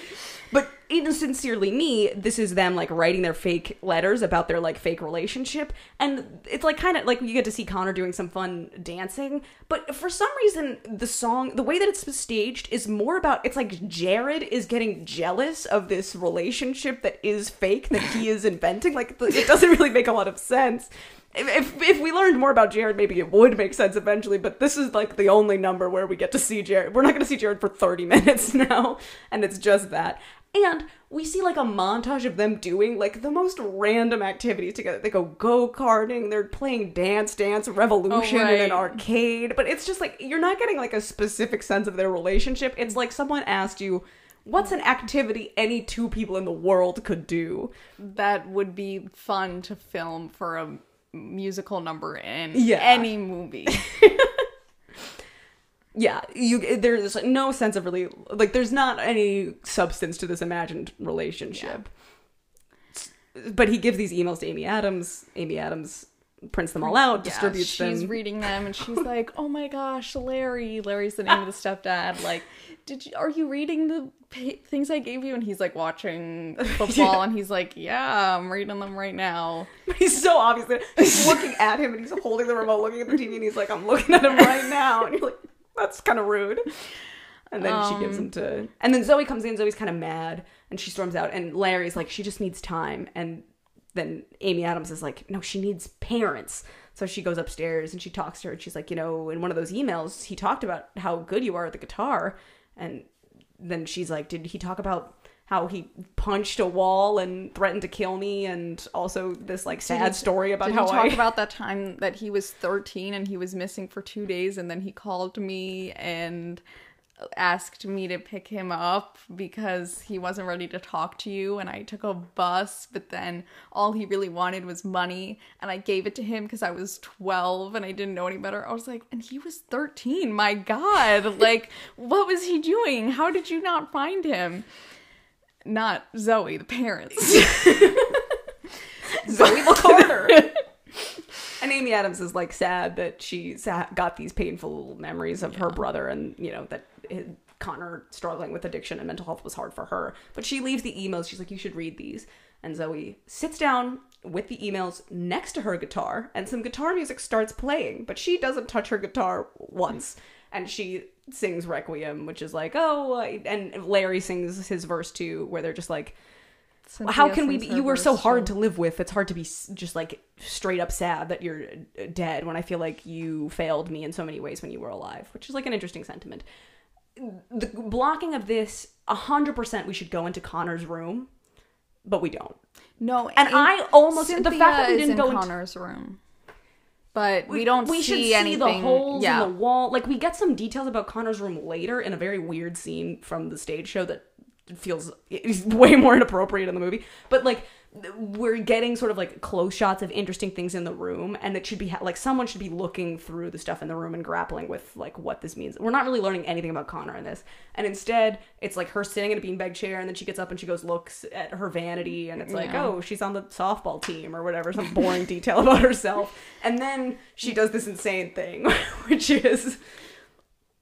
But even sincerely me, this is them like writing their fake letters about their like fake relationship, and it's like kind of like you get to see Connor doing some fun dancing. But for some reason, the song, the way that it's staged, is more about it's like Jared is getting jealous of this relationship that is fake that he is inventing. Like it doesn't really make a lot of sense if if we learned more about Jared, maybe it would make sense eventually. But this is like the only number where we get to see Jared. We're not going to see Jared for thirty minutes now, and it's just that. And we see like a montage of them doing like the most random activities together. They go go karting. They're playing Dance Dance Revolution Oh, in an oh, arcade. But it's just like you're not getting like a specific sense of their relationship. It's like someone asked you. What's an activity any two people in the world could do? that would be fun to film for a musical number in Yeah. any movie. yeah you there's no sense of really like there's not any substance to this imagined relationship but he gives these emails to amy adams amy adams prints them all out Yeah, distributes she's them reading them and she's like, "Oh my gosh, Larry! Larry's the name of the stepdad. Like, did you, are you reading the things I gave you?" And he's like watching football, and he's like, "Yeah, I'm reading them right now." he's so obviously he's looking at him and he's holding the remote looking at the tv and he's like i'm looking at him right now and you're like that's kind of rude and then she gives him um, to and then zoe comes in zoe's kind of mad and she storms out and larry's like she just needs time and then amy adams is like no she needs parents. So she goes upstairs and she talks to her and she's like you know in one of those emails he talked about how good you are at the guitar. And then she's like did he talk about how he punched a wall and threatened to kill me and also this like sad he- story about Did how he talk I about that time that he was 13 and he was missing for two days, and then he called me and asked me to pick him up because he wasn't ready to talk to you and I took a bus but then all he really wanted was money and I gave it to him because I was 12 and I didn't know any better. I was like, and he was 13. My god. like what was he doing? How did you not find him? Not Zoe, the parents. Zoe Carter. and Amy Adams is like sad that she got these painful memories of her brother, and you know that Connor struggling with addiction and mental health was hard for her. But she leaves the emails. She's like, "You should read these." And Zoe sits down with the emails next to her guitar, and some guitar music starts playing, but she doesn't touch her guitar once. And she sings Requiem, which is like, oh, and Larry sings his verse too, where they're just like, how can we be you were so hard to live with it's hard to be just like straight up sad that you're dead when i feel like you failed me in so many ways when you were alive which is like an interesting sentiment the blocking of this 100% we should go into connor's room but we don't. No, And I almost- the fact that we didn't in go into- Connor's room, but we, don't we see should see anything. the holes yeah, in the wall. Like we get some details about connor's room later in a very weird scene from the stage show that feels is way more inappropriate in the movie but like we're getting sort of like close shots of interesting things in the room and it should be ha- like someone should be looking through the stuff in the room and grappling with like what this means we're not really learning anything about connor in this and instead it's like her sitting in a beanbag chair and then she gets up and she goes looks at her vanity and it's like Yeah. oh she's on the softball team or whatever some boring detail about herself and then she does this insane thing which is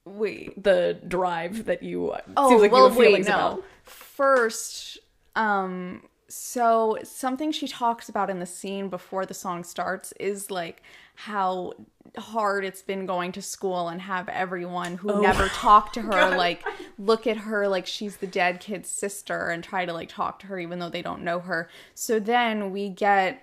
wait. the drive that you uh, Oh seems like well, you have wait. feelings No, about first, um, so something she talks about in the scene before the song starts is like how hard it's been going to school and have everyone who never talked to her like look at her like she's the dead kid's sister and try to like talk to her even though they don't know her. So then we get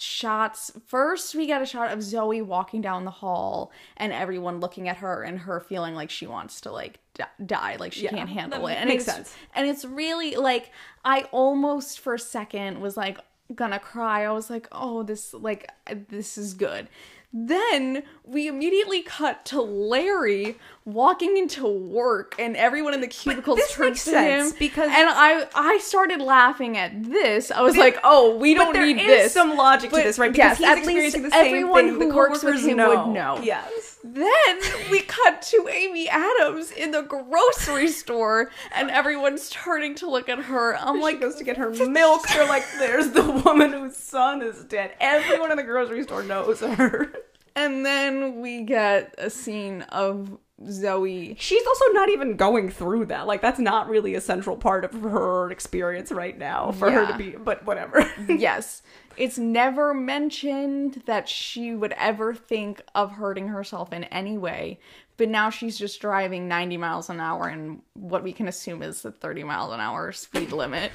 shots. First we get a shot of Zoe walking down the hall and everyone looking at her and her feeling like she wants to like di- die like she Yeah, can't handle it. and makes it's, sense. and it's really like I almost for a second was like gonna cry. I was like oh this like this is good then we immediately cut to Larry walking into work, and everyone in the cubicles this turns to sense him because- and I I started laughing at this. I was like, "Oh, we don't there need is this." some logic to this right yes, because he's at experiencing least the same everyone thing who the works with him know. would know. yes Then we cut to Amy Adams in the grocery store, and everyone's turning to look at her. I'm she like, goes to get her milk they're like there's the woman whose son is dead everyone in the grocery store knows her And then we get a scene of Zoe. She's also not even going through that. Like that's not really a central part of her experience right now for her to be. But whatever. yes. It's never mentioned that she would ever think of hurting herself in any way. But now she's just driving 90 miles an hour in what we can assume is the 30 miles an hour speed limit.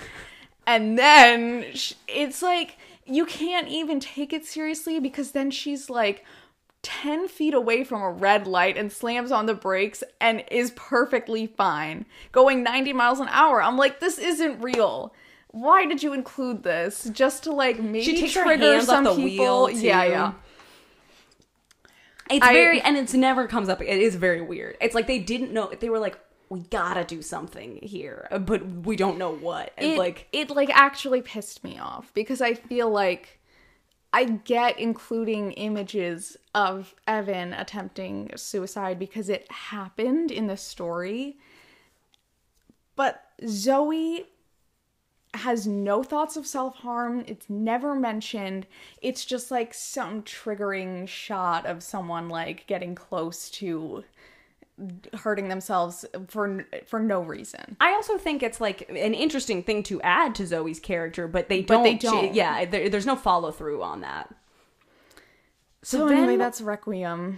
And then sh- it's like, you can't even take it seriously because then she's like 10 feet away from a red light and slams on the brakes and is perfectly fine going 90 miles an hour. I'm like, this isn't real. Why did you include this? Just to like maybe She takes her trigger hands off some the people? wheel, Yeah, too. yeah. It's I- very and it's never comes up. It is very weird. It's like they didn't know. They were like, we gotta do something here, but we don't know what. And it, like, it like actually pissed me off because I feel like I get including images of Evan attempting suicide because it happened in the story. But Zoe has no thoughts of self-harm. It's never mentioned. It's just like some triggering shot of someone like getting close to hurting themselves for for no reason. I also think it's like an interesting thing to add to Zoe's character, but they But don't. they don't. yeah, there, there's no follow through on that. So, then- anyway, that's Requiem.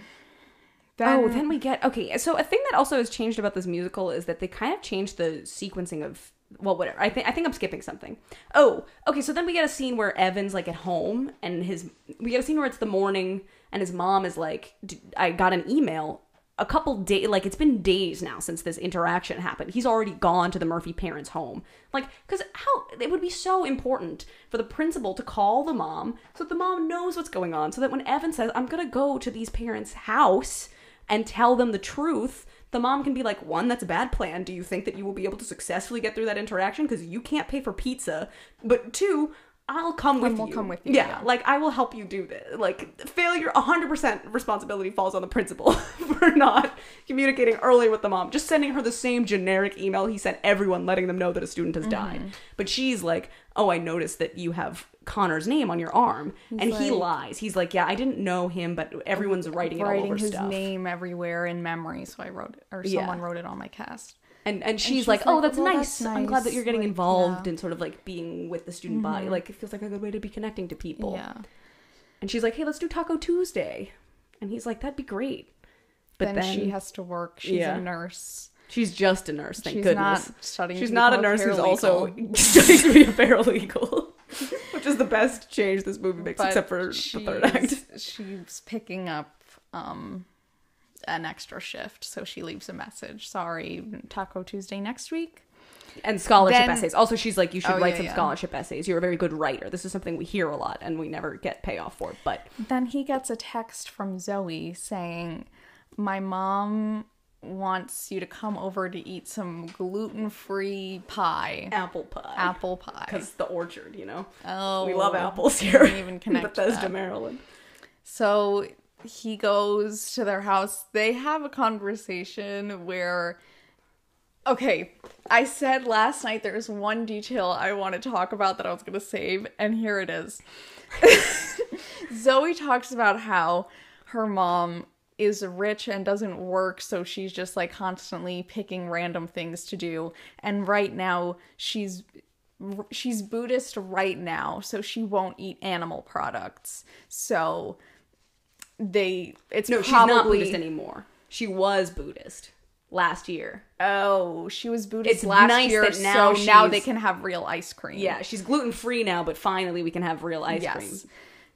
Oh, then, oh, then we get okay. So a thing that also has changed about this musical is that they kind of changed the sequencing of well, whatever. I think I think I'm skipping something. Oh, okay. So then we get a scene where Evan's like at home, and his we get a scene where it's the morning, and his mom is like, "D- "I got an email." A couple days, like it's been days now since this interaction happened. He's already gone to the Murphy parents' home. Like, because how it would be so important for the principal to call the mom so that the mom knows what's going on, so that when Evan says, "I'm gonna go to these parents' house," and tell them the truth, the mom can be like, one, that's a bad plan. Do you think that you will be able to successfully get through that interaction? Because you can't pay for pizza. But two, I'll come with we'll you. come with you, Yeah, yeah. like I will help you do this. Like failure, 100% responsibility falls on the principal for not communicating early with the mom. Just sending her the same generic email he sent everyone, letting them know that a student has died. Mm-hmm. But she's like, oh, I noticed that you have Connor's name on your arm, and he lies. He's like, yeah, I didn't know him, but everyone's writing, it all writing over his stuff. name everywhere in memory, so I wrote it, or Yeah. someone wrote it on my cast. And and she's, she's like, like, "Oh, that's, "Well, nice. that's I'm glad that you're getting Like, involved yeah. Mm-hmm. and sort of like being with the student body. Like it feels like a good way to be connecting to people." Yeah. And she's like, "Hey, let's do Taco Tuesday." And he's like, "That'd be great." But then, then, she has to work. She's Yeah. a nurse. she's just a nurse, thank She's goodness. not studying. she's not a nurse who's also studying to be a paralegal, which is the best change this movie makes, But except for the third act. she's- picking up um an extra shift, so she leaves a message. Sorry, Taco Tuesday next week. And scholarship Then- essays. Also, she's like, "You should Oh, write yeah, some yeah. scholarship essays. You're a very good writer. This is something we hear a lot, and we never get payoff for." But Then he gets a text from Zoe saying, "My mom wants you to come over to eat some gluten-free pie, apple pie, apple pie." because the orchard, you know. Oh, we love apples here even connect Bethesda. Maryland. So he goes to their house. They have a conversation where. Okay, I said last night there's one detail I want to talk about that I was going to save, and here it is. Zoe talks about how her mom is rich and doesn't work, so she's just like constantly picking random things to do. And right now, she's she's Buddhist right now, so she won't eat animal products. So they it's No, she's not Buddhist anymore. She was Buddhist last year. oh she was Buddhist It's last nice year, that now so now they can have real ice cream. Yeah, she's gluten free now, but finally we can have real ice yes, cream.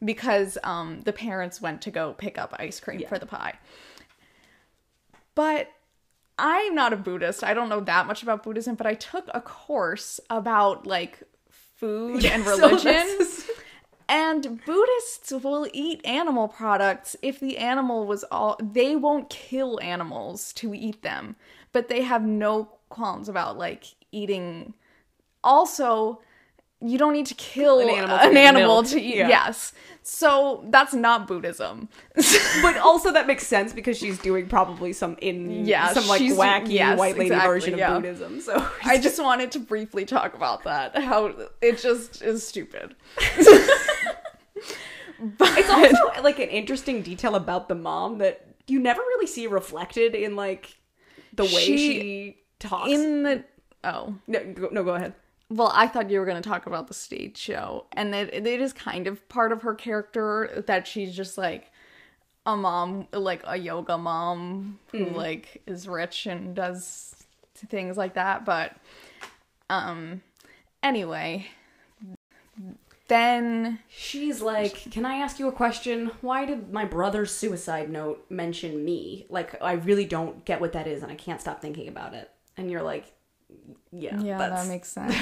Because um the parents went to go pick up ice cream Yeah. for the pie. But I'm not a Buddhist. I don't know that much about Buddhism, but I took a course about like food and So religion. that's- And Buddhists will eat animal products if the animal was all. They won't kill animals to eat them, but they have no qualms about like eating. Also, you don't need to kill An an animal animal, to eat milk. to eat. Yeah. Yes. So that's not Buddhism. but also that makes sense because she's doing probably some in Yeah, some like wacky yes, white lady exactly, version of. Buddhism. So I just wanted to briefly talk about that. How it just is stupid. but It's also like an interesting detail about the mom that you never really see reflected in like the way she, She- talks. in the oh no, go, no, go ahead. Well i thought you were going to talk about the stage show and that it is kind of part of her character that she's just like a mom like a yoga mom who like is rich and does things like that but um anyway then She's like, "Can I ask you a question? Why did my brother's suicide note mention me? Like, I really don't get what that is, and I can't stop thinking about it." And you're like, "Yeah, yeah that makes sense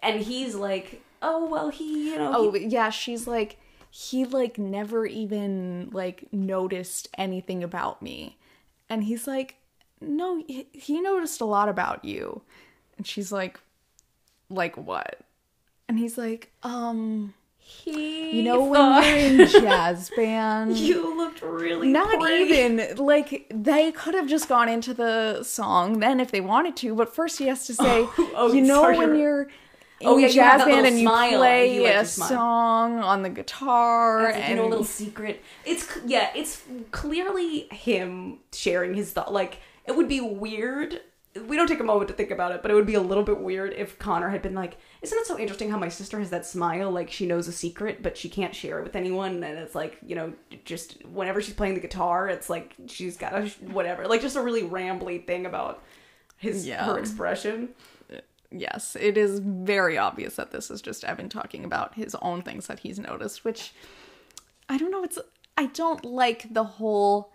and he's like, "Oh well, he, you know, Oh he- yeah, she's like he like never even like noticed anything about me. And he's like, "No, he noticed a lot about you." And she's like, "Like what?" And he's like, "Um, he, you know when you're in jazz band, you looked really not pretty." even like they could have just gone into the song then if they wanted to, but first he has to oh, say, oh, you know sorry. when you're in Oh, yeah, jazz band and you play he likes a song on the guitar like, and you know, a little secret. It's yeah, it's clearly him sharing his thought. Like it would be weird. We don't take a moment to think about it, but it would be a little bit weird if Connor had been like, "Isn't it so interesting how my sister has that smile? Like she knows a secret, but she can't share it with anyone." And it's like, you know, just whenever she's playing the guitar, it's like she's got a sh- whatever, like just a really rambly thing about his Yeah. her expression. yes, it is very obvious that this is just Evan talking about his own things that he's noticed, which I don't know, it's I don't like the whole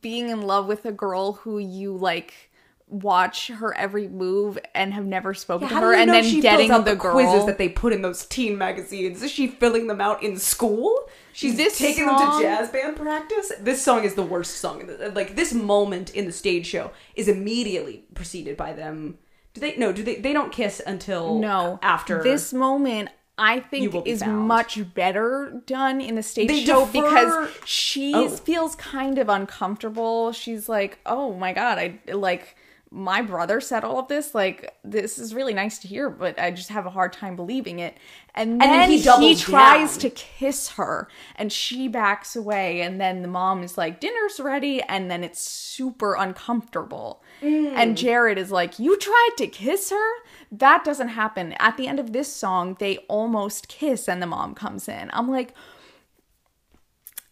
being in love with a girl who you like watch her every move and have never spoken to her and then she getting fills out the, the girl quizzes that they put in those teen magazines? Is she filling them out in school? She's This taking them to jazz band practice. This song is the worst song. Like this moment in the stage show is immediately preceded by them. Do they? No. Do they? They don't kiss until no after this moment i think is found. much better done in the stage They show defer- because she Oh. feels kind of uncomfortable she's like oh my god i like my brother said all of this like this is really nice to hear but i just have a hard time believing it. And then, then he he, tries down. to kiss her and she backs away and then the mom is like dinner's ready and then it's super uncomfortable. Mm. and jared is like you tried to kiss her? That doesn't happen. At the end of this song they almost kiss and the mom comes in. I'm like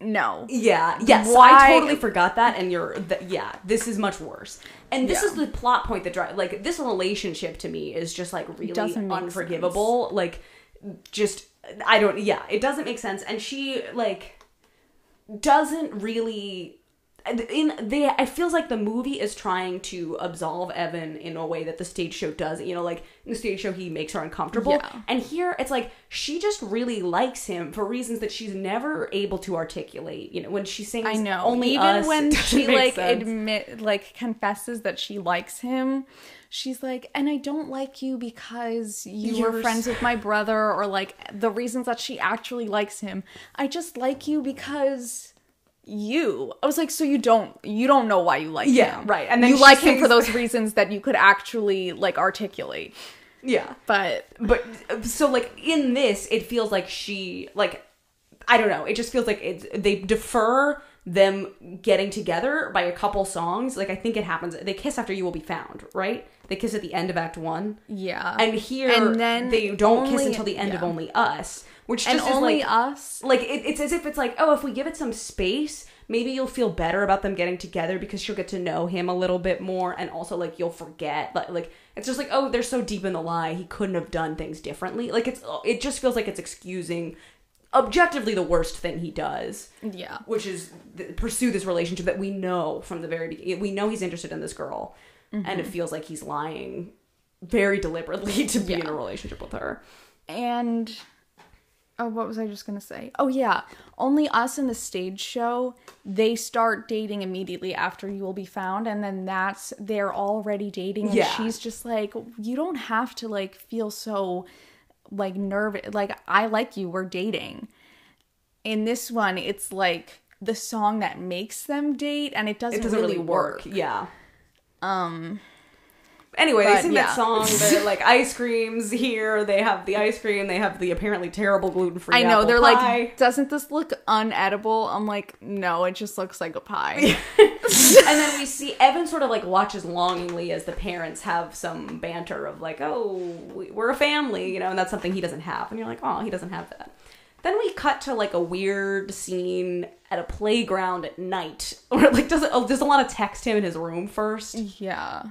no Yeah, yes, Why- I totally forgot that, and you're, th- yeah, this is much worse. And this Yeah. is the plot point that drives, like, this relationship to me is just like really unforgivable. Like, just, I don't, yeah, it doesn't make sense. And she, like, doesn't really. In they, it feels like the movie is trying to absolve Evan in a way that the stage show does. You know, like in the stage show, he makes her uncomfortable, Yeah. and here it's like she just really likes him for reasons that she's never able to articulate. You know, when she sings I know. only Even us, when she like sense. admit like confesses that she likes him, she's like, and I don't like you because you were You're friends s- with my brother or like the reasons that she actually likes him. I just like you because you. I was like, so you don't you don't know why you like Yeah, him. right. And then you like him for those reasons that you could actually like articulate. yeah, But but so like in this, it feels like she like I don't know. It just feels like it's they defer them getting together by a couple songs. Like I think it happens. They kiss after "You Will Be Found," right? They kiss at the end of Act One. yeah. And here, And then they don't kiss until the end of "Only Us," which and only like us? like it, it's as if it's like oh if we give it some space maybe you'll feel better about them getting together because she'll get to know him a little bit more and also like you'll forget like, like it's just like oh they're so deep in the lie. He couldn't have done things differently. Like it's it just feels like it's excusing objectively the worst thing he does. Yeah. which is th- pursue this relationship that we know from the very beginning. We know he's interested in this girl. And Mm-hmm. it feels like he's lying very deliberately to be in a relationship with her. And oh what was i just gonna say? Oh yeah. Only us in the stage show they start dating immediately after you will be found and then that's they're already dating and Yeah. she's just like you don't have to like feel so like nervous like i like you we're dating. In this one it's like the song that makes them date and it doesn't, it doesn't really, really work. work. Yeah um, Anyway, they sing yeah. that song. They're like ice creams here. They have the ice cream. They have the apparently terrible gluten free. I know they're pie. like, doesn't this look unedible? I'm like, no, it just looks like a pie. and then we see Evan sort of like watches longingly as the parents have some banter of like, oh, we- we're a family, you know, and that's something he doesn't have. And you're like, oh, he doesn't have that. Then we cut to like a weird scene at a playground at night, or like does oh, does Alana text him in his room first? yeah.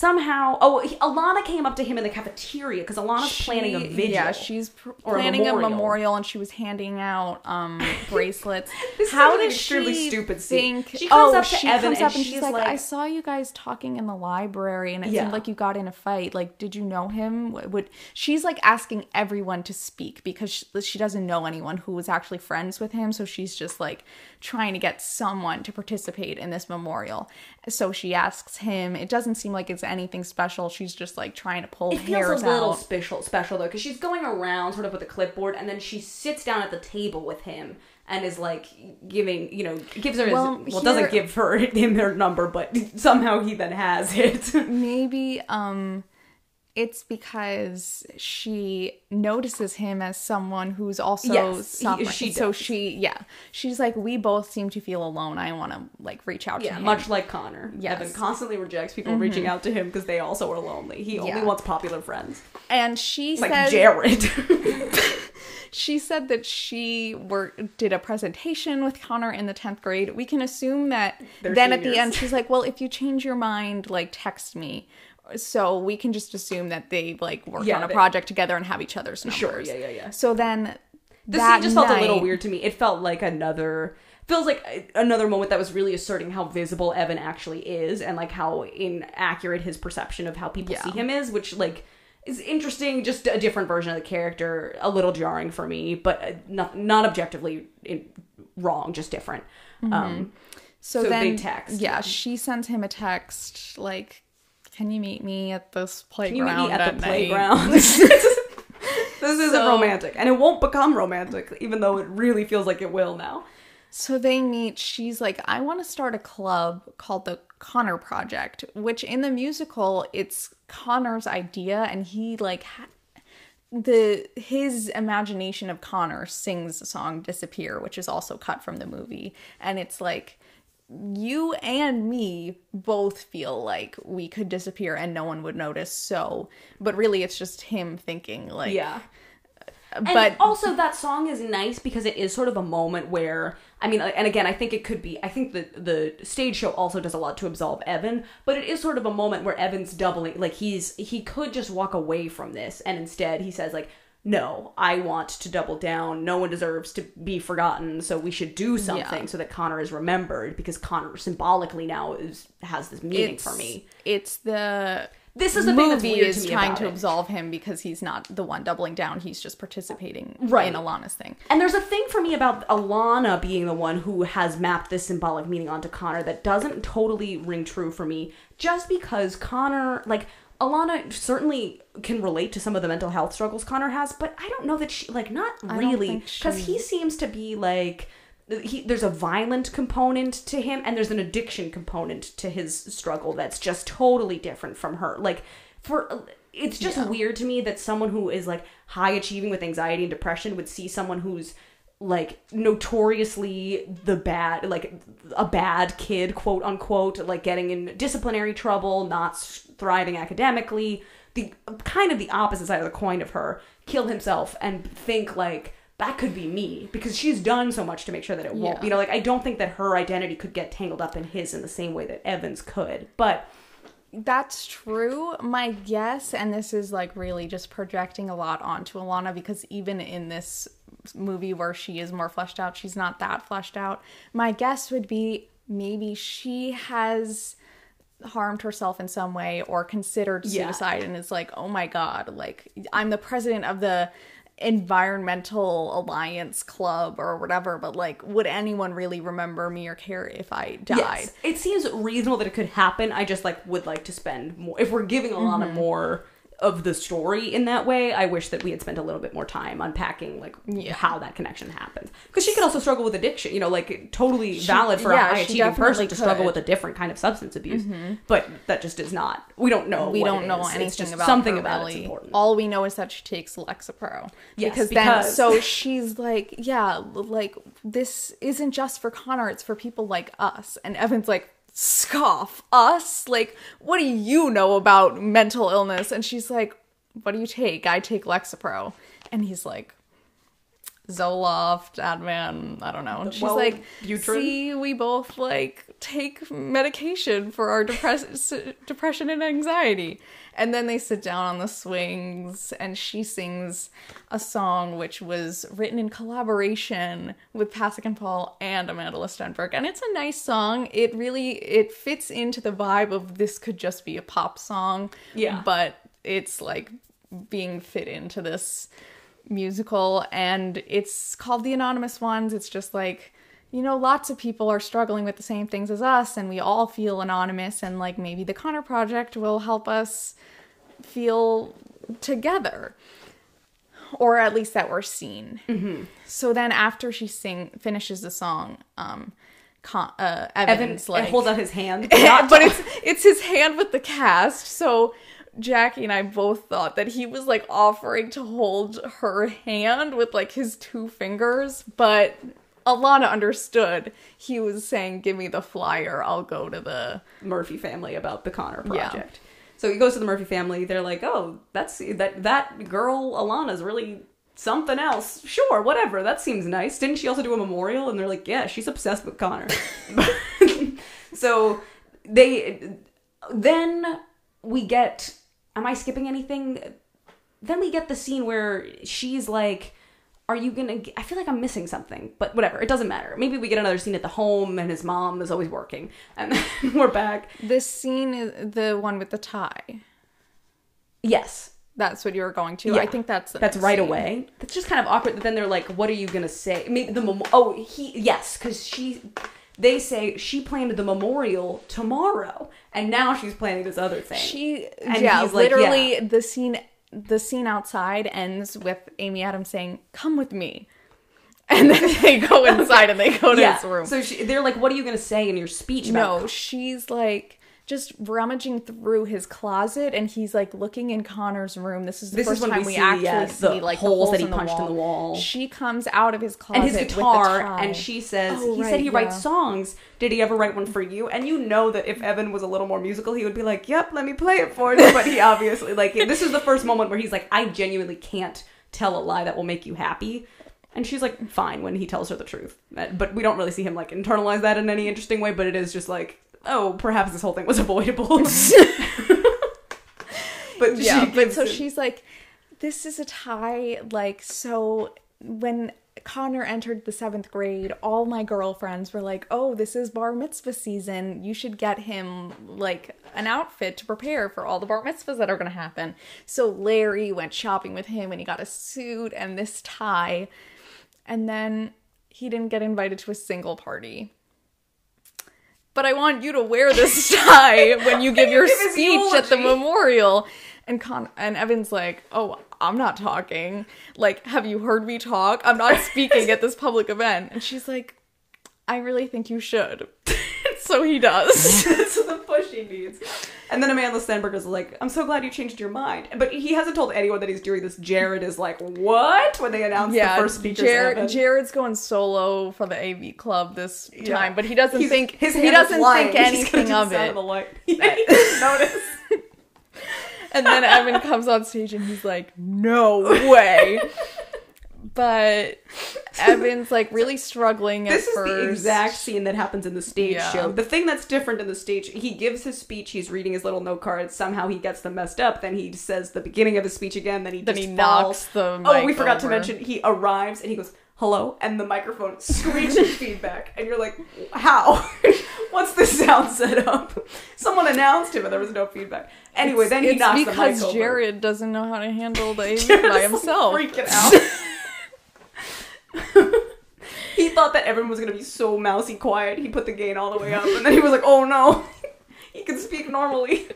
Somehow, oh, Alana came up to him in the cafeteria because Alana's planning a She- video. Yeah, she's pr- Or a planning a memorial. memorial. and she was handing out um bracelets. This is How an does extremely she stupid scene. think? She comes oh, up to she Evan comes and up and she's she's like, like- "I saw you guys talking in the library, and it Yeah. seemed like you got in a fight. Like, did you know him? Would- she's like asking everyone to speak because she, she doesn't know anyone who was actually friends with him, so she's just like trying to get someone to participate in this memorial. So she asks him. It doesn't seem like it's anything special. She's just like trying to pull It feels hairs a little out. special, special though, because she's going around sort of with a clipboard, and then she sits down at the table with him and is like giving, you know, gives her Well, his, well, here- doesn't give her him her number, but somehow he then has it. maybe um it's because she notices him as someone who's also Yes, suffering. she so she yeah she's like we both seem to feel alone i want to like reach out to yeah, him much like Connor. Yes. Mm-hmm. Evan constantly rejects people reaching out to him because they also are lonely. He only Yeah. wants popular friends, and she like said Jared. she said that she work did a presentation with Connor in the 10th grade. We can assume that They're then at the end she's like, "Well, if you change your mind, like text me." So we can just assume that they like worked Yeah, on a project together and have each other's numbers. Sure, yeah, yeah, yeah. So then This that just felt a little weird to me. It felt like another feels like another moment that was really asserting how visible Evan actually is and like how inaccurate his perception of how people Yeah. see him is, which like is interesting. Just a different version of the character, a little jarring for me, but uh, not not objectively in, wrong, just different. Mm-hmm. Um, So, So then, they text. Yeah, she sends him a text like, "Can you meet me at this can you playground meet me at the night?" playground? this isn't So- romantic, and it won't become romantic, even though it really feels like it will now. So they meet. She's like, "I want to start a club called the Connor Project," which in the musical, it's Connor's idea, and he like. Ha- the his imagination of Connor sings the song "Disappear," which is also cut from the movie, and it's like you and me both feel like we could disappear and no one would notice. So, but really, it's just him thinking like, Yeah. And But also that song is nice because it is sort of a moment where I mean, and again, I think it could be. I think the the stage show also does a lot to absolve Evan, but it is sort of a moment where Evan's doubling. Like he's he could just walk away from this, and instead he says like, "No, I want to double down. No one deserves to be forgotten. So we should do something so that Connor is remembered because Connor symbolically now is has this meaning it's for me. It's the This is the movie is to trying to absolve him because he's not the one doubling down. He's just participating Right. in Alana's thing. And there's a thing for me about Alana being the one who has mapped this symbolic meaning onto Connor that doesn't totally ring true for me, just because Connor, like, Alana certainly can relate to some of the mental health struggles Connor has, but I don't know that she, like, not don't really, think because he seems to be like. He, there's a violent component to him and there's an addiction component to his struggle that's just totally different from her like for it's just weird to me that someone who is like high achieving with anxiety and depression would see someone who's like notoriously the bad like a bad kid quote unquote like getting in disciplinary trouble not s- thriving academically the kind of the opposite side of the coin of her kill himself and think like that could be me because she's done so much to make sure that it won't you know like i don't think that her identity could get tangled up in his in the same way that evans could but That's true. My guess, and this is like really just projecting a lot onto Alana because even in this movie where she is more fleshed out, she's not that fleshed out. My guess would be maybe she has harmed herself in some way or considered Yeah. suicide and is like, oh my god, like I'm the president of the environmental alliance club or whatever but like would anyone really remember me or care if i died Yes. It seems reasonable that it could happen. I just like would like to spend more if we're giving Alana Mm-hmm. more of the story in that way. I wish that we had spent a little bit more time unpacking like Yeah. how that connection happens. Because she could also struggle with addiction, you know, like totally valid for yeah, a high she achieving person definitely to struggle with a different kind of substance abuse. Mm-hmm. But that just is not. We don't know. we don't it know is. Anything about something about really. it's important. All we know is that she takes Lexapro. Yes, because, because- then so she's like, yeah, like this isn't just for Connor; it's for people like us. And Evan's like, scoff us? Like, what do you know about mental illness? And she's like, what do you take? I take Lexapro. And he's like, Zoloft, Ativan, I don't know. And she's Well, like, Butrin? see, we both like take medication for our depress- depression and anxiety. And then they sit down on the swings and she sings a song which was written in collaboration with Pasek and Paul and Amandla Stenberg. And it's a nice song. It really it fits into the vibe of this could just be a pop song. Yeah. But it's like being fit into this musical and it's called The Anonymous Ones. It's just like you know, lots of people are struggling with the same things as us, and we all feel anonymous, and like maybe the Connor Project will help us feel together, or at least that we're seen. Mm-hmm. So then, after she sing finishes the song, um, Con- uh, Evan Evan's like holds out his hand, but it's it's his hand with the cast. So Jackie and I both thought that he was like offering to hold her hand with like his two fingers, but Alana understood. He was saying, "Give me the flyer. I'll go to the." Murphy family about the Connor Yeah. project. So he goes to the Murphy family. They're like, "Oh, that's that that girl Alana's really something else. Sure, whatever. That seems nice. Didn't she also do a memorial?" And they're like, "Yeah, she's obsessed with Connor." so they then we get. Am I skipping anything? Then we get the scene where she's like. Are you gonna? g- I feel like I'm missing something, but whatever. It doesn't matter. Maybe we get another scene at the home, and his mom is always working, and then we're back. This scene is the one with the tie. Yes, That's what you were going to. Yeah. I think that's the that's right scene. away. That's just kind of awkward. Then they're like, "What are you gonna say?" Maybe the mem- oh he yes, because she they say she planned the memorial tomorrow, and now she's planning this other thing. She And yeah, he's like, literally yeah. the scene the scene outside ends with Amy Adams saying, "Come with me." And then they go inside and they go to yeah. his room. So she, they're like, "What are you gonna say in your speech?" About no, she's like just rummaging through his closet and he's like looking in Connor's room. This is the This is first when time we see, actually yeah, see the like holes the that he in punched in the wall. She comes out of his closet and his with the guitar, and she says, Oh, "He said right, he writes songs. Did he ever write one for you?" And you know that if Evan was a little more musical, he would be like, "Yep, let me play it for you." But he obviously like this is the first moment where he's like, "I genuinely can't tell a lie that will make you happy." And she's like, "Fine," when he tells her the truth. But we don't really see him like internalize that in any interesting way. But it is just like, oh, perhaps this whole thing was avoidable. but yeah, she but so him- she's like, this is a tie. Like, so when Connor entered the seventh grade, all my girlfriends were like, oh, this is bar mitzvah season. You should get him like an outfit to prepare for all the bar mitzvahs that are going to happen. So Larry went shopping with him and he got a suit and this tie. And then he didn't get invited to a single party. But I want you to wear this tie when you give your speech at the memorial. And Con and Evan's like, "Oh, I'm not talking. Like, have you heard me talk? I'm not speaking at this public event." And she's like, "I really think you should." so he does. That's the push he needs. And then Amandla Stenberg is like, I'm so glad you changed your mind. But he hasn't told anyone that he's doing this. Jared is like, what? When they announced yeah, the first speaker. Jared, Jared's going solo for the AV club this Yeah. time, but he doesn't He's- think his he doesn't think anything of it. the light. notice. And then Evan comes on stage and he's like, "No way." But Evan's like really struggling at This is first. the exact scene that happens in the stage Yeah. show. The thing that's different in the stage, he gives his speech, he's reading his little note cards, somehow he gets them messed up, then he says the beginning of his speech again, then he Then just he falls. knocks the Oh, we forgot to mention he arrives and he goes, "Hello," and the microphone screeches feedback, and you're like, "How? What's the sound set up?" Someone announced him, and there was no feedback. Anyway, then he it's knocks the mic because over. Jared doesn't know how to handle the AV by himself. freaking out. he thought that everyone was gonna be so mousy quiet. He put the gain all the way up, and then he was like, "Oh no, he can speak normally."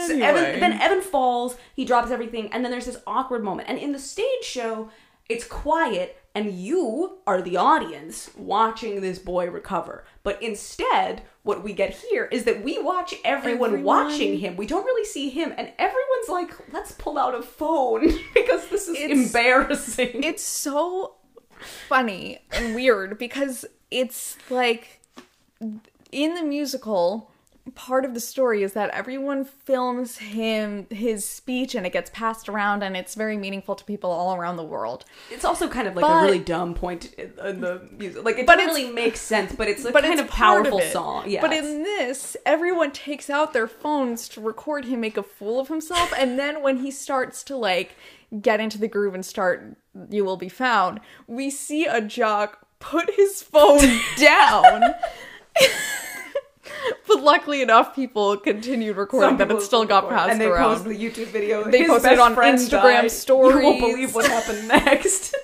Anyway. Evan, then Evan falls, he drops everything, and then there's this awkward moment. And in the stage show, it's quiet, and you are the audience watching this boy recover. But instead, what we get here is that we watch everyone, Everyone- watching him. We don't really see him, and everyone's like, let's pull out a phone because this is It's- embarrassing. it's so funny and weird because it's like in the musical part of the story is that everyone films him his speech and it gets passed around and it's very meaningful to people all around the world It's also kind of like But- a really dumb point in, the music. Like it But doesn't really make sense, but it's a but kind it's of powerful it. song. Yeah. But in this, everyone takes out their phones to record him make a fool of himself, and then when he starts to like get into the groove and start "You Will Be Found," we see a jock put his phone down. but luckily enough, people continued recording that it still got passed and they around. post the YouTube video. They His posted it on Instagram died. You stories. won't believe what happened next.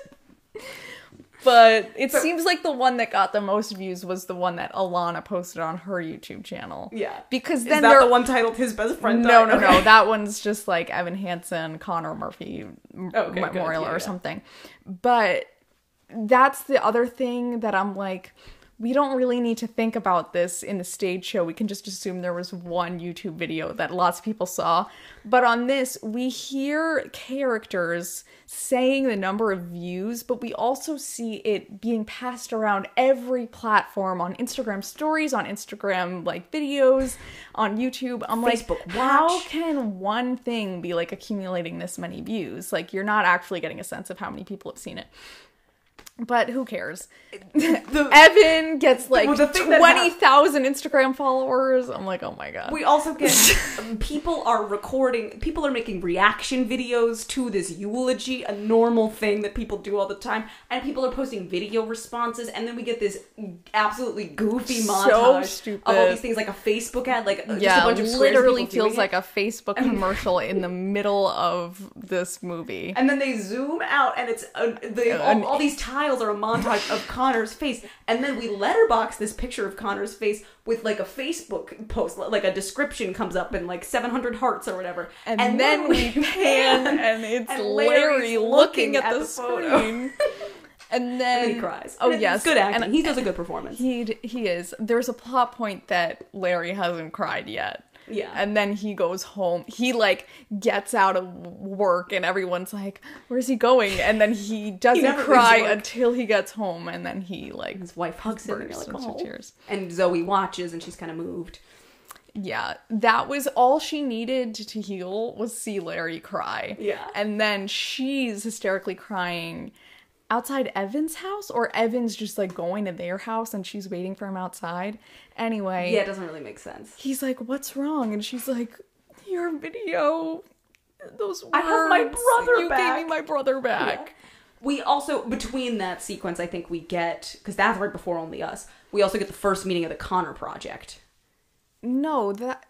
but it seems like the one that got the most views was the one that Alana posted on her YouTube channel. yeah, Because is then that the one titled "His Best Friend"? No, Died? no, no. Okay. That one's just like Evan Hansen, Connor Murphy Okay, memorial Yeah, or yeah. something. But that's the other thing that I'm like, we don't really need to think about this in the stage show. We can just assume there was one YouTube video that lots of people saw. But on this, we hear characters saying the number of views, but we also see it being passed around every platform on Instagram stories, on Instagram like videos, on YouTube. I'm like, Facebook how can one thing be like accumulating this many views? Like you're not actually getting a sense of how many people have seen it. But who cares? Evan gets like well, the hap- 20,000 Instagram followers. I'm like, oh my god. We also get um, people are recording, people are making reaction videos to this eulogy, a normal thing that people do all the time, and people are posting video responses, and then we get this absolutely goofy So montage of all these things, like a Facebook ad, like just yeah, a bunch of literally feels it. like a Facebook commercial in the middle of this movie. And then they zoom out, and it's uh, they, all, all these tiles are a montage of Connor's face, and then we letterbox this picture of Connor's face with like a Facebook post, like a description comes up and like 700 hearts or whatever, And, then, we pan, and it's and Larry looking at, at the, the photo. and then and he cries. Oh And yes, good acting. And he does a good performance. He he is. There's a plot point that Larry hasn't cried yet. Yeah. And then he goes home. He like gets out of work and everyone's like, "Where's he going?" And then he doesn't leaves cry until he gets home and then he like His wife hugs him, and like, oh. tears. And Zoe watches, and she's kind of moved. Yeah, that was all she needed to heal was see Larry cry. Yeah. And then she's hysterically crying outside Evan's house or Evan's just like going to their house and she's waiting for him outside. Anyway, Yeah, it doesn't really make sense. he's like, "What's wrong?" And she's like, "Your video, those words. I have my brother you back." gave me my brother back." We also between that sequence, I think we get because that's right before Only Us. We also get the first meeting of the Connor Project. No, that,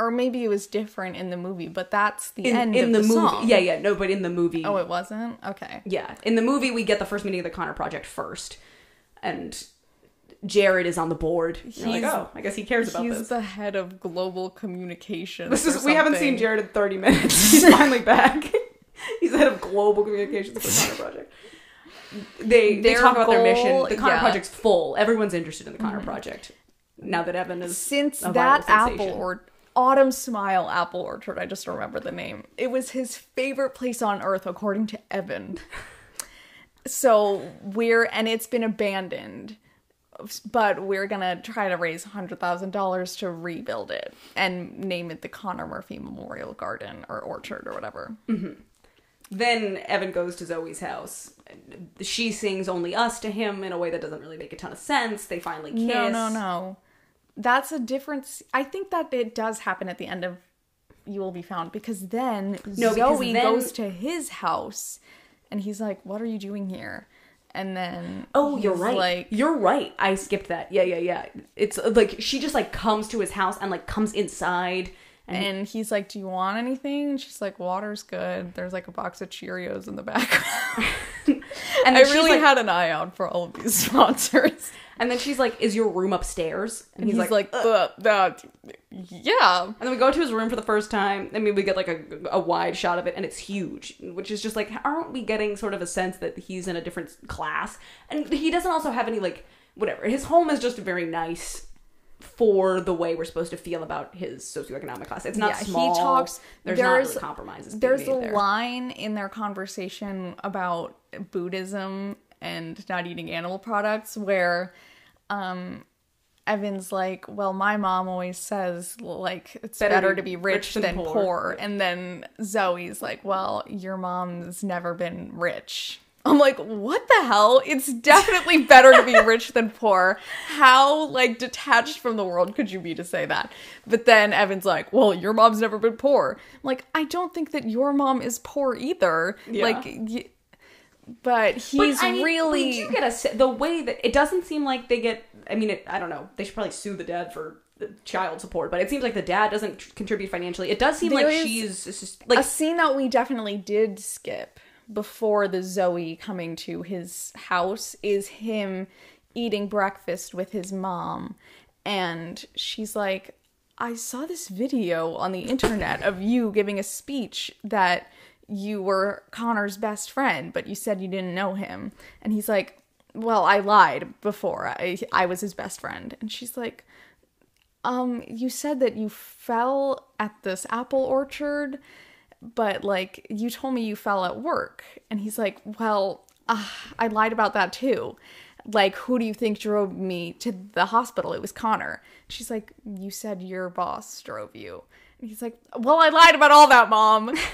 or maybe it was different in the movie, but that's the In, end in of the, the, movie, song. yeah, yeah, no, but in the movie, Oh, it wasn't. Okay. yeah, in the movie we get the first meeting of the Connor Project first, and Jared is on the board. You're like, He's- oh, I guess he cares about He's this. He's the head of global communications. This is we haven't seen. Jared in 30 minutes. He's finally back. He's the head of global communications for the Connor Project. They they Their talk about their mission. The Connor yeah. Project's full. Everyone's interested in the Connor mm-hmm. Project. Now that Evan is Since that apple or Autumn Smile Apple Orchard, I just remember the name. It was his favorite place on earth, according to Evan. so we're and it's been abandoned, but we're gonna try to raise hundred thousand dollars to rebuild it and name it the Connor Murphy Memorial Garden or Orchard or whatever. Mm-hmm. Then Evan goes to Zoe's house. She sings "Only Us" to him in a way that doesn't really make a ton of sense. They finally kiss. No, no, no. That's a difference. I think that it does happen at the end of You Will Be Found because then No, because Zoe then- goes to his house and he's like, What are you doing here? And then Oh, you're right. Like, you're right. I skipped that. Yeah, yeah, yeah. It's uh, like she just like comes to his house and like comes inside and, and he's like, Do you want anything? And she's like, Water's good. There's like a box of Cheerios in the background. And I really like, had an eye out for all of these sponsors. and then she's like, "Is your room upstairs?" And he's, like, "Uh, that, yeah. And then we go to his room for the first time. I mean, we get like a, a wide shot of it, and it's huge, which is just like, aren't we getting sort of a sense that he's in a different class? And he doesn't also have any like whatever. His home is just very nice for the way we're supposed to feel about his socioeconomic class. It's not Yeah, he talks- There's, there's- not really compromises. There's a there. line in their conversation about Buddhism and not eating animal products where um Evan's like, "Well, my mom always says like it's Better better, to be rich, than, poor. poor. And then Zoe's like, "Well, your mom's never been rich." I'm like, "What the hell? It's definitely better to be rich than poor. How like detached from the world could you be to say that?" But then Evan's like, "Well, your mom's never been poor." I'm like, "I don't think that your mom is poor either." Yeah. Like y- but he's But, I mean, really we do get a the way that it doesn't seem like they get. I mean, it, I don't know. They should probably sue the dad for child support, but it seems like the dad doesn't contribute financially. It does seem There like she's just, like a scene that we definitely did skip before the Zoe coming to his house is him eating breakfast with his mom. And she's like I saw this video on the internet of you giving a speech that you were Connor's best friend but you said you didn't know him. And he's like well I lied before. I I was his best friend. And she's like um you said that you fell at this apple orchard but like you told me you fell at work. And he's like well uh, i lied about that too. Like who do you think drove me to the hospital? It was connor. She's like you said your boss drove you. And he's like well i lied about all that mom.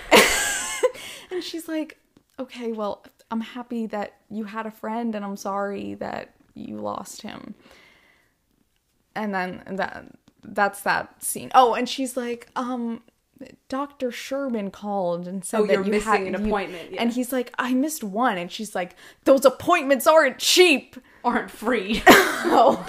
And she's like okay well i'm happy that you had a friend and i'm sorry that you lost him. And then that that's that scene. Oh, and she's like, um, Dr. Sherman called and said Oh, that you're you missing had an you- appointment, yeah. And he's like, I missed one, and she's like, those appointments aren't cheap. aren't free. Oh.